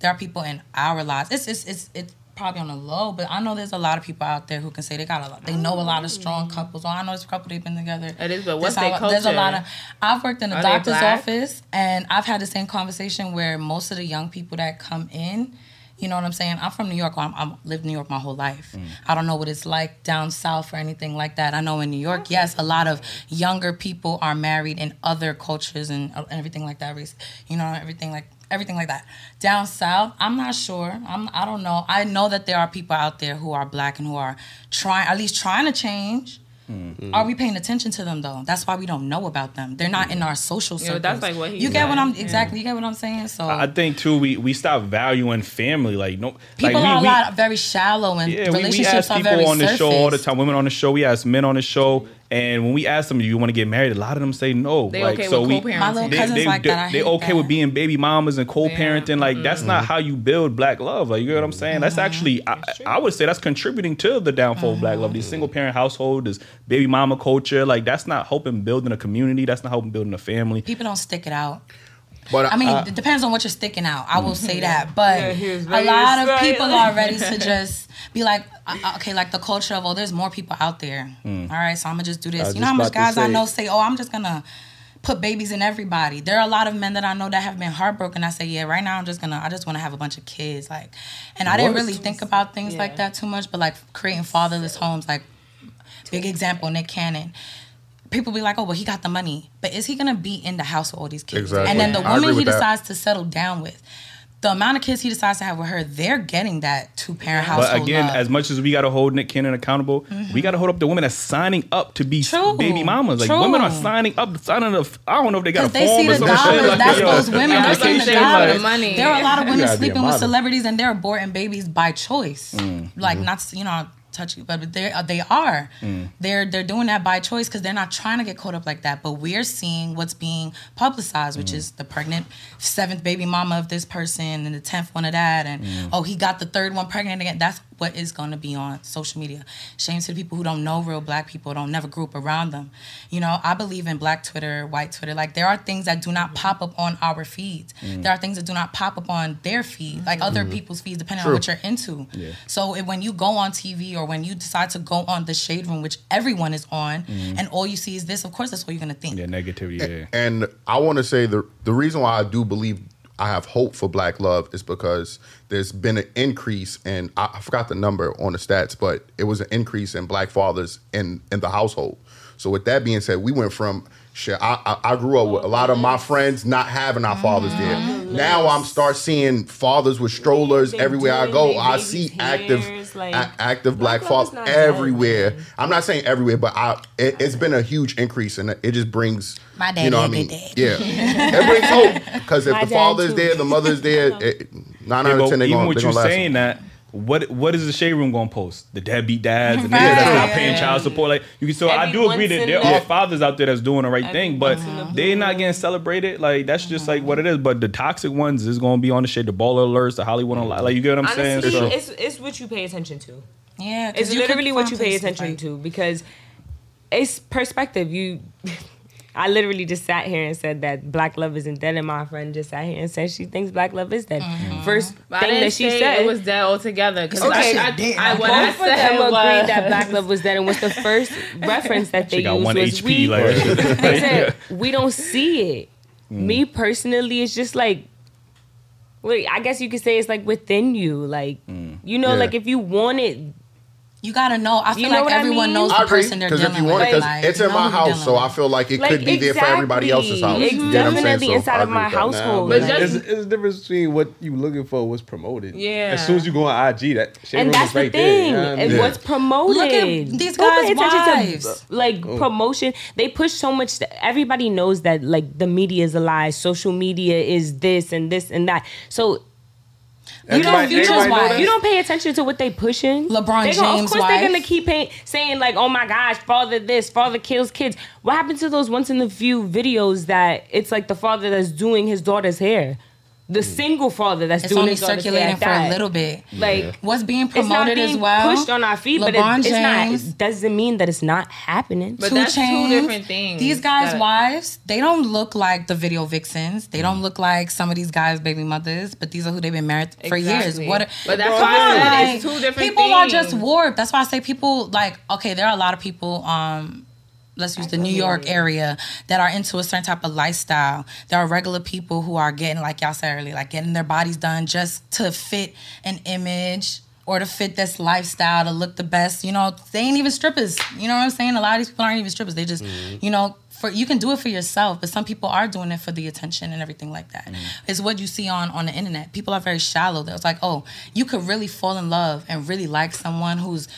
There are people in our lives. It's it's it's it's probably on the low, but I know there's a lot of people out there who can say they got a lot. They know a lot of strong couples. Or I know this couple they've been together. It is, but what's their how- There's a lot of. I've worked in a Are doctor's office, and I've had the same conversation where most of the young people that come in. You know what I'm saying? I'm from New York. I'm, I'm lived in New York my whole life. I don't know what it's like down south or anything like that. I know in New York, yes, a lot of younger people are married in other cultures and uh, everything like that. You know, everything like everything like that. Down south, I'm not sure. I'm I don't know. I know that there are people out there who are black and who are trying at least trying to change. Mm. Are we paying attention to them though? That's why we don't know about them. They're not in our social Yeah, circles. that's like what he you get what. I'm Yeah. exactly. You get what I'm saying. So I think too we we stop valuing family like no people like, we, are a we, lot very shallow and Yeah, we, we ask are people very on the show all the time, women on the show. We ask men on the show, and when we ask them, "Do you want to get married?" A lot of them say no. They like okay so with we, co-parenting. My little they, cousins they, like they, that. I they hate okay with being baby mamas and co-parenting. Like that's not mm-hmm. how you build black love. Like you know what I'm mm-hmm. saying? That's actually, I, I would say, that's contributing to the downfall of black love. These mm-hmm. single parent household, this baby mama culture, like that's not helping building a community. That's not helping building a family. People don't stick it out. But I mean, I- it depends on what you're sticking out. I will say that, but Yeah, a lot of people are ready to just be like, uh, uh, okay, like the culture of, oh, there's more people out there. Mm. All right, so I'm gonna just do this. I you know how much about to guys I know say, oh, I'm just gonna put babies in everybody. There are a lot of men that I know that have been heartbroken. I say, yeah, right now I'm just gonna, I just want to have a bunch of kids, like, and I didn't really think about things like that too much, but like creating fatherless homes, like, big example, Nick Cannon people be like, oh, well, he got the money, but is he gonna be in the house with all these kids? Exactly. And then the woman he with that. decides to settle down with, the amount of kids he decides to have with her, they're getting that two parent household. But again, love. as much as we got to hold Nick Cannon accountable, we got to hold up the women that's signing up to be True. baby mamas. Like True. women are signing up, signing up. I don't know if they got a Because they form see or the some shit. dollars, Like, that's yo, those women. They're seeing the I'm saying, dollars. like, money. There are a lot of women gotta be a sleeping with celebrities and they're aborting babies by choice. Mm, Like mm-hmm. not you know touchy, but they uh, they are. Mm. They're they're doing that by choice because they're not trying to get caught up like that. But we're seeing what's being publicized, which Mm. is the pregnant seventh baby mama of this person and the tenth one of that, and Mm. oh he got the third one pregnant again. That's what is going to be on social media. Shame to the people who don't know real black people, don't never group around them. You know, I believe in black Twitter, white Twitter. Like there are things that do not mm. pop up on our feeds. Mm. There are things that do not pop up on their feed, like other mm-hmm. people's feeds, depending True. on what you're into. Yeah. So if, when you go on TV or when you decide to go on the shade room, which everyone is on, mm-hmm. and all you see is this, of course that's what you're gonna think. yeah, negativity. Yeah. And I want to say the the reason why I do believe I have hope for Black Love is because there's been an increase in I, forgot the number on the stats, but it was an increase in Black fathers in in the household. So with that being said, we went from shit. I I, I grew up with a lot of my friends not having our fathers there. Now I'm start seeing fathers with strollers everywhere I go. I see hairs, active like, a- active Black, Black love is fathers not dead, everywhere. I'm not saying everywhere, but I it, it's been a huge increase, and it just brings My dad you know what I mean? dead. Yeah, it brings hope because if My the father's too. there, the mother's there, it, nine Yeah, out of ten they even gonna, with they you gonna last. saying that, what what is the shade room gonna post? The deadbeat dads, the niggas Right. that's not paying child support. Like you can. So I do agree that there a- are fathers out there that's doing the right Every thing, but once in a they not getting celebrated. Like that's just like what it is. But the toxic ones is gonna be on the shade. The baller alerts, the Hollywood mm-hmm. on like you get what I'm saying. So- it's it's what you pay attention to. Yeah, It's literally what you pay attention to because it's perspective. You, I literally just sat here and said that black love isn't dead, and my friend just sat here and said she thinks black love is dead. Mm-hmm. First But I thing didn't that she said it was dead altogether. Because Okay. I, I, I, what I both of said them was, agreed that black love was dead, and what's the first reference that they She got used one was HP. we. Like, they said we don't see it. Mm. Me personally, it's just like. Wait, I guess you could say it's like within you, like mm. you know, Yeah. like if you want it, You gotta know. I feel You know like what I everyone mean? knows the person they're because dealing if you with. want it, because Like, it's in my house, so. I feel like it Like, could be there for everybody else's house. exactly. You get what I'm saying? Definitely So inside of my with that. household. But But just- it's, it's a difference between what you're looking for, what's promoted. Yeah. As soon as you go on IG, that shade and that's is right the thing. there. you know what I and mean? what's promoted? Look at these guys' attention wives. To, like Oh. promotion, they push so much. That everybody knows that like the media is a lie. Social media is this and this and that. So. You don't, Everybody- you, don't, know that? you don't pay attention to what they pushing. LeBron They gonna- James' Of course, they're gonna keep pay, saying like, "Oh my gosh, father this, father kills kids." What happened to those once in a few videos that it's like the father that's doing his daughter's hair, the single father that's It's doing only his daughter's hair circulating for a little bit. Like What's being it's not promoted being as well? pushed on our feet, but it, it's James. not. It doesn't mean that it's not happening. But Two that's two different things These guys' that- wives, they don't look like the video vixens. They don't look like some of these guys' baby mothers, but these are who they've been married for years. Exactly. What? But that's Come why I on, said it's two different People are just warped. That's why I say people like. Okay, there are a lot of people. Um, let's use the New York area that are into a certain type of lifestyle. There are regular people who are getting, like y'all said earlier, like getting their bodies done just to fit an image or to fit this lifestyle to look the best. You know, they ain't even strippers. You know what I'm saying? A lot of these people aren't even strippers. They just, you know, for you can do it for yourself, but some people are doing it for the attention and everything like that. It's what you see on on the internet. People are very shallow. It's like, oh, you could really fall in love and really like someone who's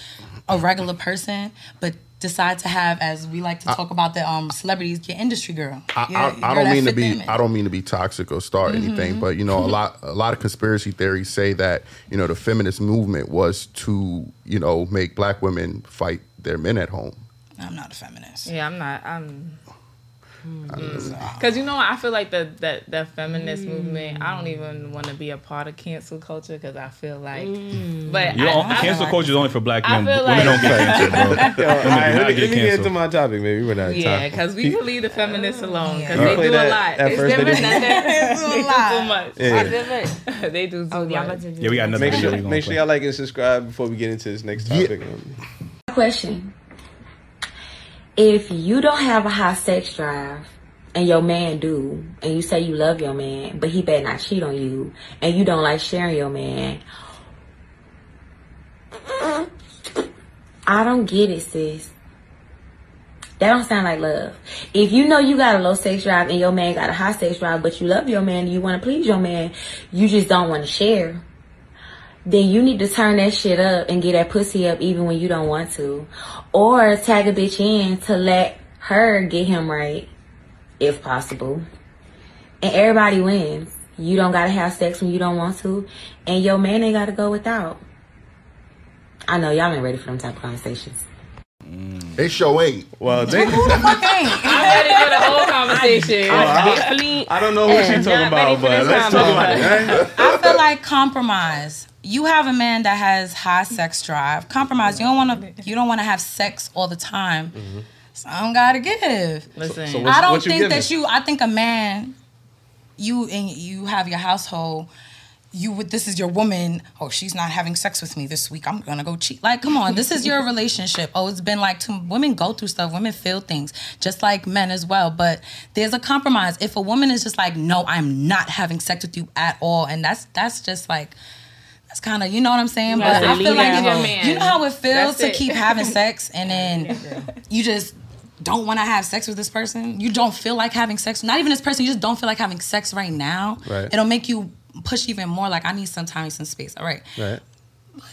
a regular person, but decide to have, as we like to talk about the um celebrities, get industry girl. I, Your- I, your I don't mean to be image. I don't mean to be toxic or start anything, but you know a lot a lot of conspiracy theories say that you know the feminist movement was to you know make black women fight their men at home. I'm not a feminist. Yeah, I'm not. I'm. Because you know, I feel like the the, the feminist movement. I don't even want to be a part of cancel culture because I feel like, mm. but You I, know, I- cancel culture is only for black men. feel Women don't get canceled, bro. Yo, Women all do right, not let, me, get let me get into my topic. Maybe we're not. Yeah, because we can leave the feminists alone because You they play do that- a lot. that It's first them video? and They They do a lot. too much. Yeah. They do too Oh, y'all much. about Yeah, we got another Make sure, make sure y'all like and subscribe before we get into this next topic. Question. If you don't have a high sex drive and your man do, and you say you love your man, but he better not cheat on you, and you don't like sharing your man, I don't get it, sis. That don't sound like love. If you know you got a low sex drive and your man got a high sex drive, but you love your man and you want to please your man, you just don't want to share then you need to turn that shit up and get that pussy up even when you don't want to. Or tag a bitch in to let her get him right, if possible. And everybody wins. You don't gotta have sex when you don't want to, and your man ain't gotta go without. I know y'all ain't ready for them type of conversations. They show ain't. well, they, Who the fuck ain't? I'm ready for the whole conversation. Oh, Definitely. I don't know what she's talking about, but let's talk about it. I feel like compromise. You have a man that has high sex drive. Compromise. You don't want to. You don't want to have sex all the time. Some gotta give. Listen, So what's- I don't think giving? that you. I think a man. You and you have your household. You would this is your woman. Oh, she's not having sex with me this week. I'm gonna go cheat. Like, come on, this is your relationship. Oh, it's been like two women go through stuff. Women feel things just like men as well. But there's a compromise. If a woman is just like, no, I'm not having sex with you at all, and that's that's just like. That's kind of, you know what I'm saying? But I feel leave like that if- alone. man. you know how it feels That's to it. keep having sex and then you just don't want to have sex with this person. You don't feel like having sex. Not even this person. You just don't feel like having sex right now. Right. It'll make you push even more. Like I need some time, some space. All right. Right.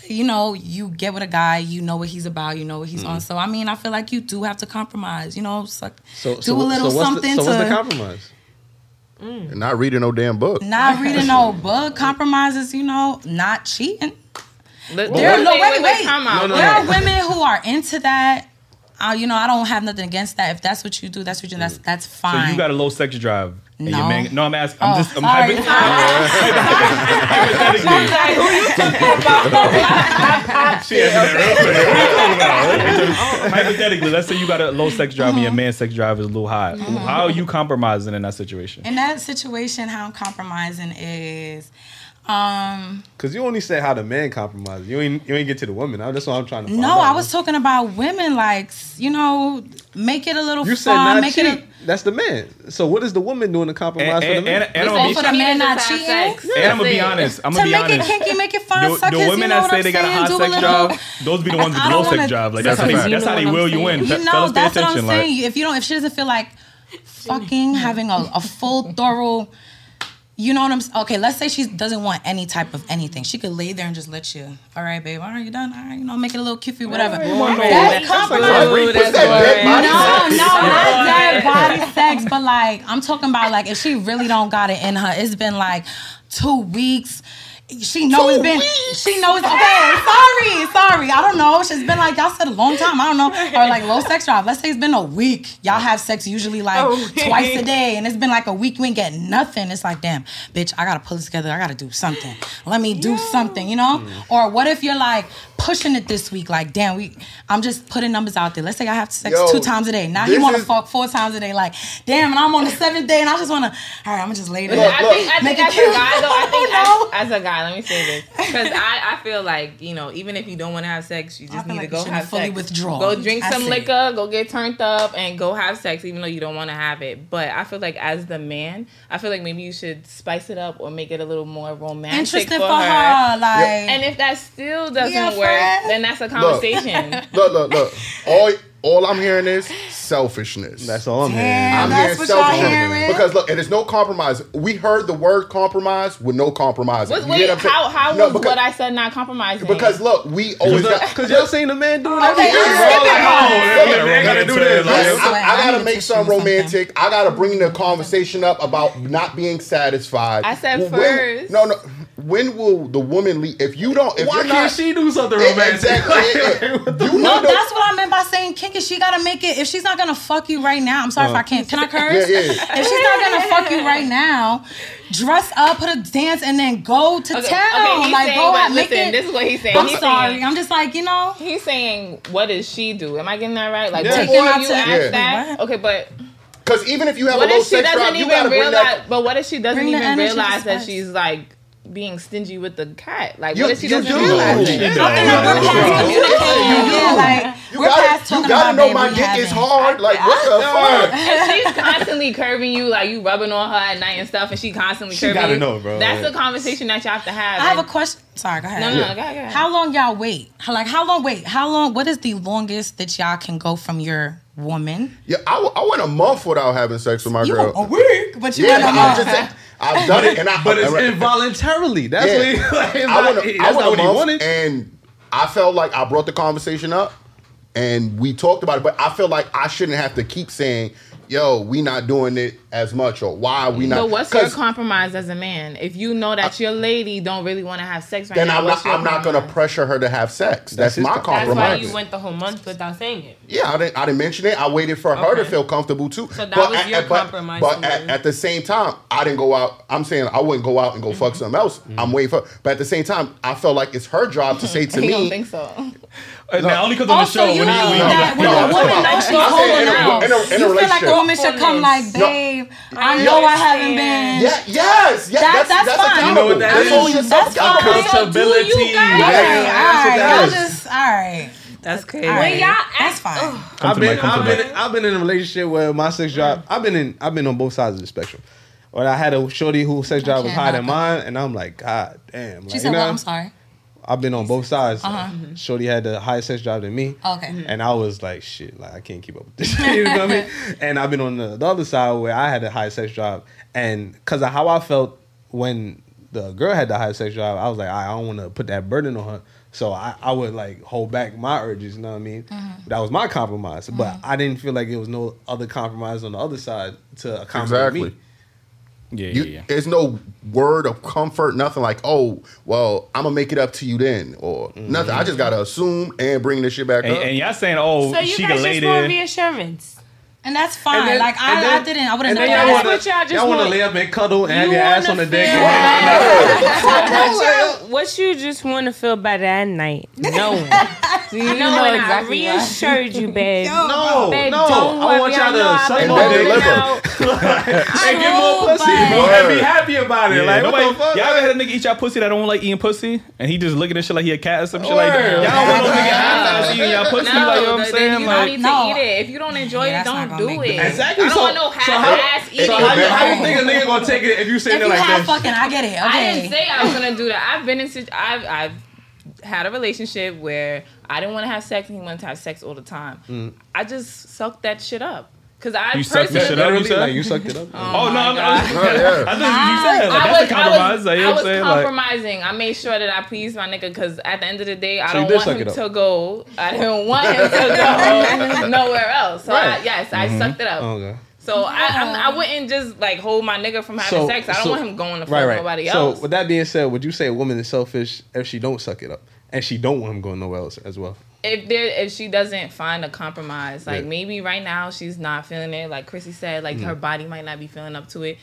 You know, you get with a guy. You know what he's about. You know what he's on. Mm-hmm. So I mean, I feel like you do have to compromise. You know, suck, So, do so, a little so what's something the, so what's the to compromise? And not reading no damn book. not reading no book. Compromises. You know, not cheating. Look, There are no wait, wait, wait, wait. time out. No, no, there no. are women who are into that. Uh, you know, I don't have nothing against that. If that's what you do, that's what you. That's mm. that's fine. So fine. you got a low sex drive. And No. Your man, no, I'm asking. I'm Oh, just. I'm sorry. Hypothetically, let's say you got a low sex drive and your uh-huh. man's sex drive is a little high. Uh-huh. How are you compromising in that situation? In that situation, how I'm compromising is, um, Because you only said how the man compromises. You ain't you ain't get to the woman. That's what I'm trying to. Find no, out. I was talking about women. Like, you know, make it a little You said fun. not make cheat. it. That's the man. So what is the woman doing to compromise And, for the and, man? and, and A, I'm for the man not cheating. sex. and I'm gonna be honest. I'm gonna be honest. To make honest. it kinky, make it fun. The, suck the women you know that say they got a saying? high Do a sex little- drive, those be the ones with the I low don't sex wanna- drive. Like that's how they, that's how they will you saying. in. You know, that's what I'm saying. If you don't, if she doesn't feel like fucking having a, a full thorough, you know what I'm. s- Okay, let's say she doesn't want any type of anything. She could lay there and just let you. All right, babe. All right, you done. All right, you know, make it a little cute, whatever. That's compromise. Ooh, Put that's that dead boring. body No, no, not dead body sex, but like I'm talking about like if she really don't got it in her, it's been like two weeks. She know it's been. She knows. Okay, sorry, sorry. I don't know. She's been like y'all said a long time. I don't know. Or like low sex drive. Let's say it's been a week. Y'all have sex usually like twice a day, and it's been like a week. You ain't getting nothing. It's like damn, bitch. I gotta pull this together. I gotta do something. Let me do something. You know. Mm. Or what if you're like pushing it this week? Like damn, we. I'm just putting numbers out there. Let's say I have sex Yo, two times a day. Now he this want to is- fuck four times a day. Like damn, and I'm on the seventh day, and I just wanna. All right, I'm gonna just lay there. Look, I think, I Make think it as cute. a guy, though, I think No. as, as a guy, let me say this because I, I feel like you know even if you don't want to have sex, you just need like to go shouldn't have fully sex. withdraw. Go drink some liquor, go get turned up, and go have sex, even though you don't want to have it. But I feel like as the man, I feel like maybe you should spice it up or make it a little more romantic Interesting for, for her, like. And if that still doesn't Yeah, work, friend. then that's a conversation. Look, look, look. All all I'm hearing is selfishness. That's all I'm hearing. I'm that's hearing what y'all selfishness. hearing? Because look, and there's no compromise. We heard the word compromise with no compromise. Wait, You wait, what I'm how how No, was because, what I said not compromising? because look, we always got Because y'all seen the man doing Okay, everything, I'm Like, on oh, it. yeah, gotta do this. I, Like, swear, I I gotta make some something. romantic. I gotta bring the conversation up about not being satisfied. I said When- first. No, no. When will the woman leave? If you don't, if Why you're can't not, she do something Yeah, romantic? exactly. Yeah, yeah. You No, know that's what I meant by saying kinky. She gotta make it. If she's not gonna fuck you right now, I'm sorry if I uh. can't. Can I curse? Yeah, yeah. If she's not gonna fuck you right now, dress up, put a dance, and then go to Okay, town. okay, he's like saying, go but out, make listen, it. this is what he's saying. I'm He's sorry. saying- I'm just like you know. He's saying, what does she do? Am I getting that right? Like Yeah. before Take you to- ask Yeah. that, okay, but Because even if you have what a low sex drive, you gotta bring realize? that. But what if she doesn't even realize that she's like being stingy with the cat? Like, You- what if she you doesn't do. realize She it? does. I feel like we're past communicating. Yeah, like You we're gotta, you gotta know my dick is hard. Like what the fuck? if she's constantly curving you, like you rubbing on her at night and stuff, and she constantly She curving gotta you, know, bro. That's the conversation that you have to have. I have a question. Sorry, go ahead. No, no, no, go ahead, go ahead. How long y'all wait? Like how long wait? How long? What is the longest that y'all can go from your woman? Yeah, I, w- I went a month without having sex with my You girl. a week, but you yeah, went a I'm month. just saying, I've done it, and I. But it's I- involuntarily. That's Yeah. what he, like, I went, that's I not went a what he month, wanted. and I felt like I brought the conversation up, and we talked about it. But I feel like I shouldn't have to keep saying, "Yo, we not doing it as much," or "Why we not?" But what's your compromise as a man? If you know that your lady don't really want to have sex right then now, I'm what's not. your I'm not going to pressure her to have sex. That's, his my com- That's compromise. why you went the whole month without saying it. Yeah, I didn't. I didn't mention it. I waited for her to feel comfortable too. So that was your compromise But, at, at the same time, I didn't go out. I'm saying I wouldn't go out and go fuck Mm-hmm. something else. I'm waiting for. But at the same time, I felt like it's her job to say to He don't think so. Uh, now, only because on the Also, show you when he, know when he- that when No, a I'm woman talking knows about- she's I'm holding out, in a- in a you feel like a woman should come like, babe, I I know I haven't been. Yeah, yes, yeah, That- that's, that's that's, fine. You know what that that's is? only yourself That's fine. accountable. So do Accountability. you guys- Okay, Yeah, all that's what right, that y'all just all right. That's crazy. All When y'all That's fine. I've been, mic, come to I've been, I've been in a relationship where my sex drive. Mm. I've been in, I've been on both sides of the spectrum. When I had a shorty whose sex drive was higher than mine, and I'm like, God damn. Like, She you said, know, "Well, I'm sorry." I've been on both sides. Uh-huh. Mm-hmm. Shorty had the higher sex drive than me. Okay. Mm-hmm. And I was like, shit, like I can't keep up with this. you know what I mean? And I've been on the, the other side where I had the high sex drive, and because of how I felt when the girl had the high sex drive, I was like, I don't want to put that burden on her. So I, I would like hold back my urges. You know what I mean? Mm-hmm. That was my compromise. But I didn't feel like there was no other compromise on the other side to accommodate Exactly. me. Yeah, You, yeah, yeah. There's no word of comfort, nothing like, oh, well, I'm gonna make it up to you then, or mm-hmm. nothing. I just gotta assume and bring this shit back And, up. and y'all saying, oh, So you she guys can lay just want reassurance. And that's fine. And then- like I, then- I didn't. I would have And never. then y'all That's want to y'all just y'all want to lay up and cuddle and have You your ass on the dick. feel- and- What you just want to feel better at night? No. You No, know and exactly I why. reassured you, babe. No, babe, no. don't I want y'all to I've suck been my dick and get more pussy, but- bro, and be happy about it. Yeah, like, nobody, what fuck? y'all ever had a nigga eat y'all pussy that don't like eating pussy, and he just looking at shit like he a cat or some shit like that? Y'all want no nigga half-ass eating y'all pussy, No, like you know what I'm saying? you Like, don't need to eat it. If you don't enjoy it, don't do it. Exactly. I don't So- want no half-ass how- eating. So how you, you think a nigga gonna take it if you If sitting you there like have this? fucking, I get it. I didn't say I was gonna do that. I've been in. situ- I've I've had a relationship where I didn't want to have sex and he wanted to have sex all the time. Mm. I just sucked that shit up because I You sucked the personally. shit up? You said? like you sucked it up. Oh, oh no, my I'm, God. I, was, Oh, yeah. I thought you said. Like, I that's was, a I compromise. was, like, you know what was I'm saying? Like, compromising. I made sure that I pleased my nigga because at the end of the day, I So don't want him to go. I didn't want him to go nowhere else. So I, Right. yes, I mm-hmm. sucked it up. Oh, okay. So I, I'm, I wouldn't just like hold my nigga from having So- sex. I don't so- want him going to fuck Right, right. nobody else. so with that being said, would you say a woman is selfish if she don't suck it up and she don't want him going nowhere else as well? If there if she doesn't find a compromise, like Yeah. maybe right now she's not feeling it, like Chrissy said, like Mm. her body might not be feeling up to it.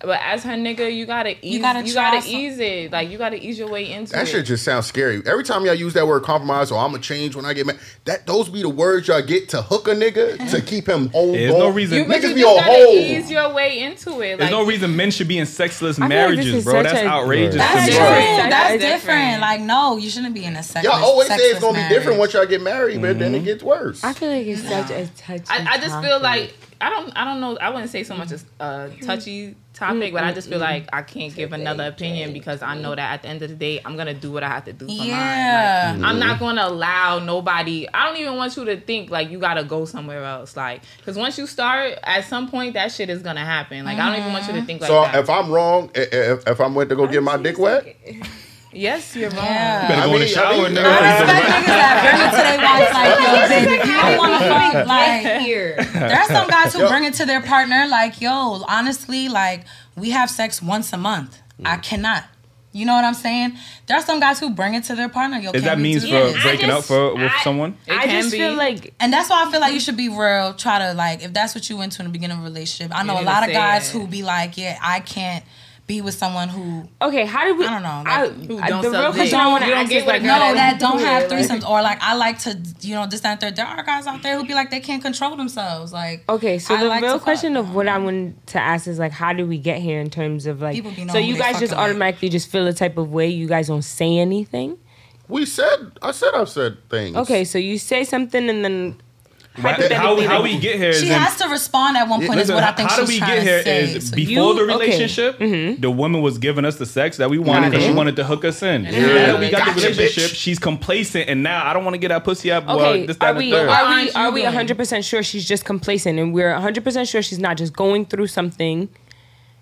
But as her nigga, you gotta ease you gotta gotta, some- ease it. Like you gotta ease your way into That it. That shit just sounds scary. Every time y'all use that word compromise or I'm gonna change when I get mad, that those be the words y'all get to hook a nigga to keep him on. There's no reason- you, but Niggas you be just on ease your way into it. there's no reason men should be in sexless feel like marriages, is bro. That's a- outrageous. That's to true. me. That's That's different. different. Like, no, you shouldn't be in a sex. Y'all always say it's gonna be different once y'all get married, but then it mm-hmm. gets worse. I feel like it's such a touchy. I, I just feel like I don't I don't know. I wouldn't say so much as a touchy topic, but I just feel like I can't give another opinion because I know that at the end of the day, I'm gonna do what I have to do for Yeah. mine. Like, I'm not gonna allow nobody. I don't even want you to think like you gotta go somewhere else. Like, because once you start, at some point that shit is gonna happen. Like, I don't even want you to mm-hmm. think like so that. if I'm wrong, if, if I'm went to go get my dick wet, yes, you're wrong. Yeah. Better I go in the shower I mean- and I then respect niggas that bring it to their wife like, yo, baby, if you don't want to fuck, like, Here. there are some guys who Yo. bring it to their partner like, yo, honestly, like, we have sex once a month. I mm. cannot. You know what I'm saying? There are some guys who bring it to their partner. Yo, Is that means for this? I breaking up for with I- someone? It I can just be. feel like And that's why I feel like you should be real. Try to like, if that's what you went to in the beginning of a relationship. I know a lot of guys it. who be like, yeah, I can't be with someone who okay, how do we? I don't know, I, like, who I- don't the suck real dick. question I want to You don't ask get is like, a no, that don't have Yeah, like- threesomes or like I like to, you know, this that and third. There are guys out there who be like they can't control themselves. Like Okay, so I the like to real fuck. question of what I wanted to ask is like, how do we get here in terms of like? People be So you guys just fucking with. automatically just feel a type of way. You guys don't say anything. we said I said I've said things. Okay, so you say something and then How, hypothetically, how like, we get here is she in- has to respond at one point. Listen, is what I think how she's do we trying get here to say. is So before you- the okay. relationship, mm-hmm. the woman was giving us the sex that we wanted because she mm-hmm. wanted to hook us in. Yeah. Now that we got Gotcha, the relationship, bitch. she's complacent, and now I don't want to get that pussy up. Okay, well, this, that, are and we third. are we aren't are we hundred percent sure she's just complacent and we're hundred percent sure she's not just going through something?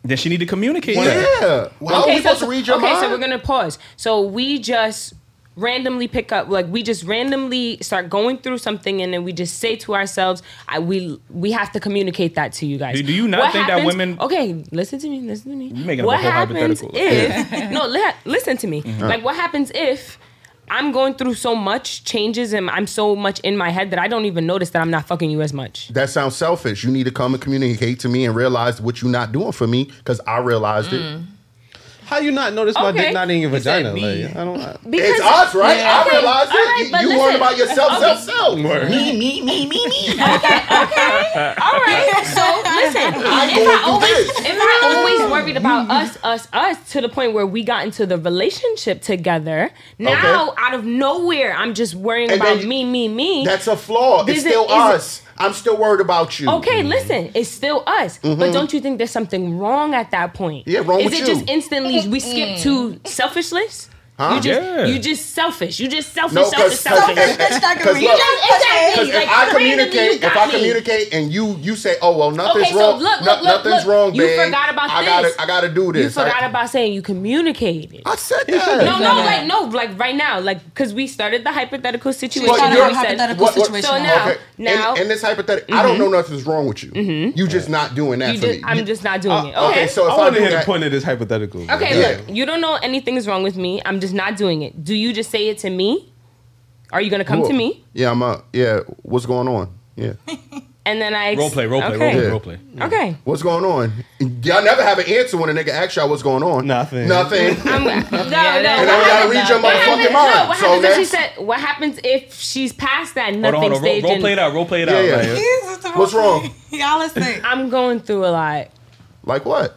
then she need to communicate that. Yeah. How are we so, supposed to read your okay, mind? so we're gonna pause. So we just randomly pick up, like we just randomly start going through something, and then we just say to ourselves, "I we we have to communicate that to you guys." Do- do you not think that women- Okay, listen to me. Listen to me. You making up what a whole happens hypothetical. if? no, li- listen to me. Mm-hmm. Like what happens if? I'm going through so much changes and I'm so much in my head that I don't even notice that I'm not fucking you as much. that sounds selfish. You need to come and communicate to me and realize what you're not doing for me because I realized it. How you not notice my Okay. dick not in your vagina? me. Like, I don't. I, Because It's us, right? Yeah, I okay. realized All right, it. but you listen. worried about yourself, Okay. self, self. Word. Me, me, me, me, me. All right. So listen, if I'm I going through always this. if I oh. always worried about us, us, us to the point where we got into the relationship together, now out of nowhere I'm just worrying And about then me, me, me. That's a flaw. It's Is it- still is it- us. I'm still worried about you. Okay, listen, it's still us. But don't you think there's something wrong at that point? Mm-hmm. Yeah, wrong Is with it you. just instantly we skip to selfishness? Huh? You just Yeah. you just selfish. You just selfish, No, selfish, because selfish. look, You because just exactly. if I communicate, if I communicate and you you say, oh well, nothing's Okay, so wrong, look, no- look, look, nothing's look. wrong, You babe. forgot about I this. gotta I gotta do this. You forgot I, about saying you communicated. I said that. No, no, like no, like right now, like because we started the hypothetical situation. But you're- said- hypothetical What- what- situation. So now, okay. now, Mm-hmm. in, in this hypothetical, I don't know nothing's wrong with you. You just not doing that you for just, me. I'm just not doing it. okay, Okay. so I if I, want to do hear the point of this hypothetical. okay, look, you don't know anything's wrong with me. I'm just not doing it. Do you just say it to me? Are you gonna come to me? Yeah, I'm uh yeah. What's going on? Yeah. And then I ex- Role play, role play, okay. role play, Yeah. role play. Okay. What's going on? Y'all never have an answer when a nigga asks y'all what's going on. Nothing. Nothing. I'm, no, no. And what and then we gotta happens- read your what happens- motherfucking mind. No, what So happens if she next- said? What happens if she's past that Hold nothing on, hold on. Role, stage? role and play it out. Role play it Yeah, out. yeah. Like, What's wrong? Y'all listen. I'm going through a lot. Like what?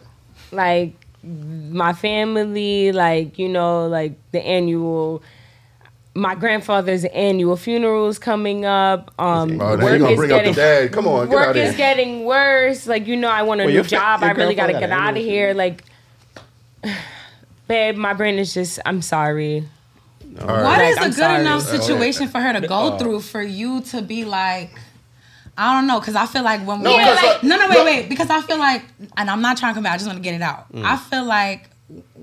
like my family, like you know, like the annual. My grandfather's annual funeral is coming up. Um, Oh, work gonna is bring getting up the dad? Come on, get work out is here. getting worse. Like you know, I want a Wait, new job. I really gotta grandfather get out of here. Like, babe, my brain is just. I'm sorry. All right. What Like, is a I'm good sorry. enough situation for her to go Uh, through for you to be like, I don't know, because I feel like when No, we 'cause, like, like, no, no, wait, look- wait, because I feel like, and I'm not trying to come back, I just want to get it out. Mm. I feel like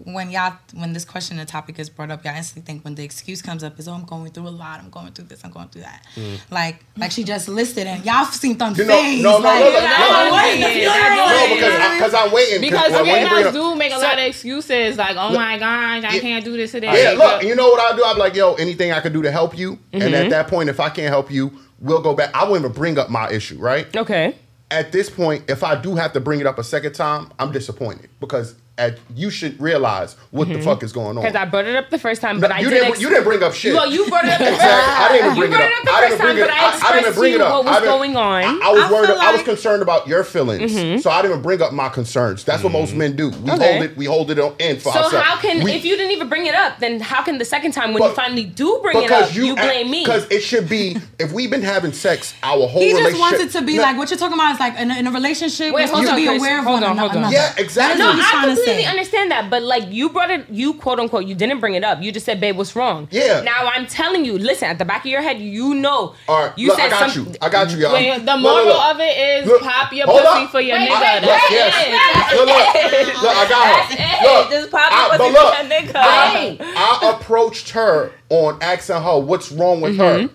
when y'all, when this question and topic is brought up, y'all instantly think when the excuse comes up is, oh, I'm going through a lot, I'm going through this, I'm going through that. Like, like she just listed, and y'all seen them Mm. You know, no, no, like, no, no, no. what is the Yeah, funeral? that's No, because I, because I'm waiting. Because when you bring females up- do make a lot of excuses, like, "Oh my gosh, I Yeah. can't do this today." Yeah, look, you know what I'll do? I'll be like, yo, anything I can do to help you. And Mm-hmm. at that point, if I can't help you, we'll go back. I won't even bring up my issue, right? Okay. At this point, if I do have to bring it up a second time, I'm disappointed because at you should realize what the mm-hmm. fuck is going on. Because I brought it up the first time, but I you did. didn't. ex- you didn't bring up shit. Well, you brought it up the first Exactly. I didn't even You bring brought it it up. up the I didn't time, bring it up. I I, I didn't bring to it up. what was I going on. I, I was I worried. feel I was concerned about your feelings, mm-hmm. so I didn't even bring up my concerns. That's what most mm-hmm. men do. We Okay. hold it. We hold it in for So ourselves. how can We- if you didn't even bring it up, then how can the second time when you finally do bring it up, you, blame me? Because it should be if we've been having sex our whole He just wants it to be like what you're talking about is like in a, relationship. Wait, we're hold supposed on, to be aware of Hold one on, another. Yeah, exactly. No, I trying to completely say. understand that, but like you brought it, you quote unquote, you didn't bring it up. You just said, "Babe, what's wrong?" Yeah. Now I'm telling you, listen, at the back of your head, you know. All right, you look, said I got some- you. I got you, y'all. Wait, the moral look, look. of it is Look, pop your hold pussy up. for your Wait, nigga. wait, That's Look, it. yes. Look, look, look, I got her. That's it. Look, Just pop your pussy for your nigga. I, I approached her on asking her what's wrong with Mm-hmm. her,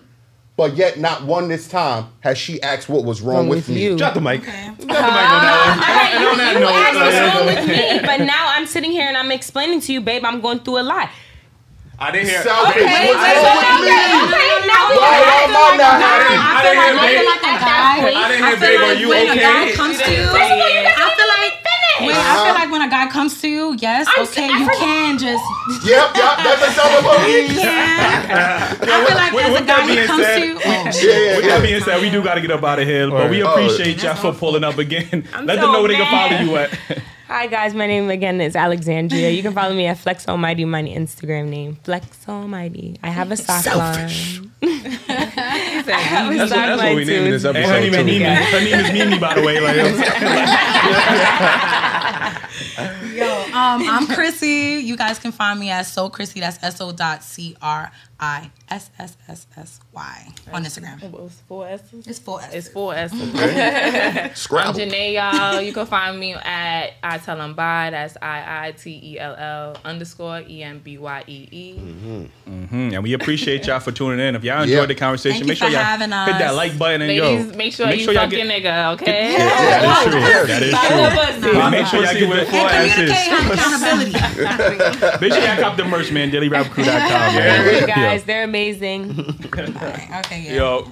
but yet not one this time has she asked what was wrong, Wrong with, with me. you. Drop the mic. Okay. Drop the mic on that one. All right, And you, on that you note, asked what's uh, wrong with me, but now I'm sitting here and I'm explaining to you, babe, I'm going through a lot. I didn't hear. Selfish. I What's wait, wrong wait, with wait, me? okay, now we Why have am I not I didn't, I didn't hear I feel babe. like a guy. I didn't I hear feel babe. Are like you when a guy okay? comes to you, say it. I feel like Wait, I Uh-huh. feel like when a guy comes to you, yes, I'm okay, s- you I can just Yep, yep, that's a self yeah. I feel like with- as a with that guy he comes said- to you. Oh, Yeah, yeah, With that being said, we do got to get up out of here, but we appreciate Oh, y'all for pulling up again. Let so them know where they can follow you at. Hi guys, my name again is Alexandria. You can follow me at Flex Almighty, my Instagram name. Flex Almighty. I have a sock line. I have a That's what, sock that's what line we too. naming this And her episode name is too. Mimi. Her name is Mimi, by the way. Like, Yo, um, I'm Chrissy. You guys can find me as So Chrissy. That's S O dot C R I S S S S Y on Instagram. It's four S's. It's four S. It's four S's. I'm Scrabble. Janae, y'all. You can find me at I tell them bye. That's I I T E L L underscore E M B Y E E. Mhm, And we appreciate y'all for tuning in. If y'all enjoyed Yeah. the conversation, Thank make you sure for y'all having hit that like button and Ladies, yo, make sure make you sure y'all fuck get- your nigga, okay? That is true. That is true. Pussy. And make sure y'all give it four And communicate, asses. have accountability. Make sure y'all cop the merch, man. DailyRapCrew.com, man. Alright, Yo. Guys, they're amazing. okay, yeah. Yo,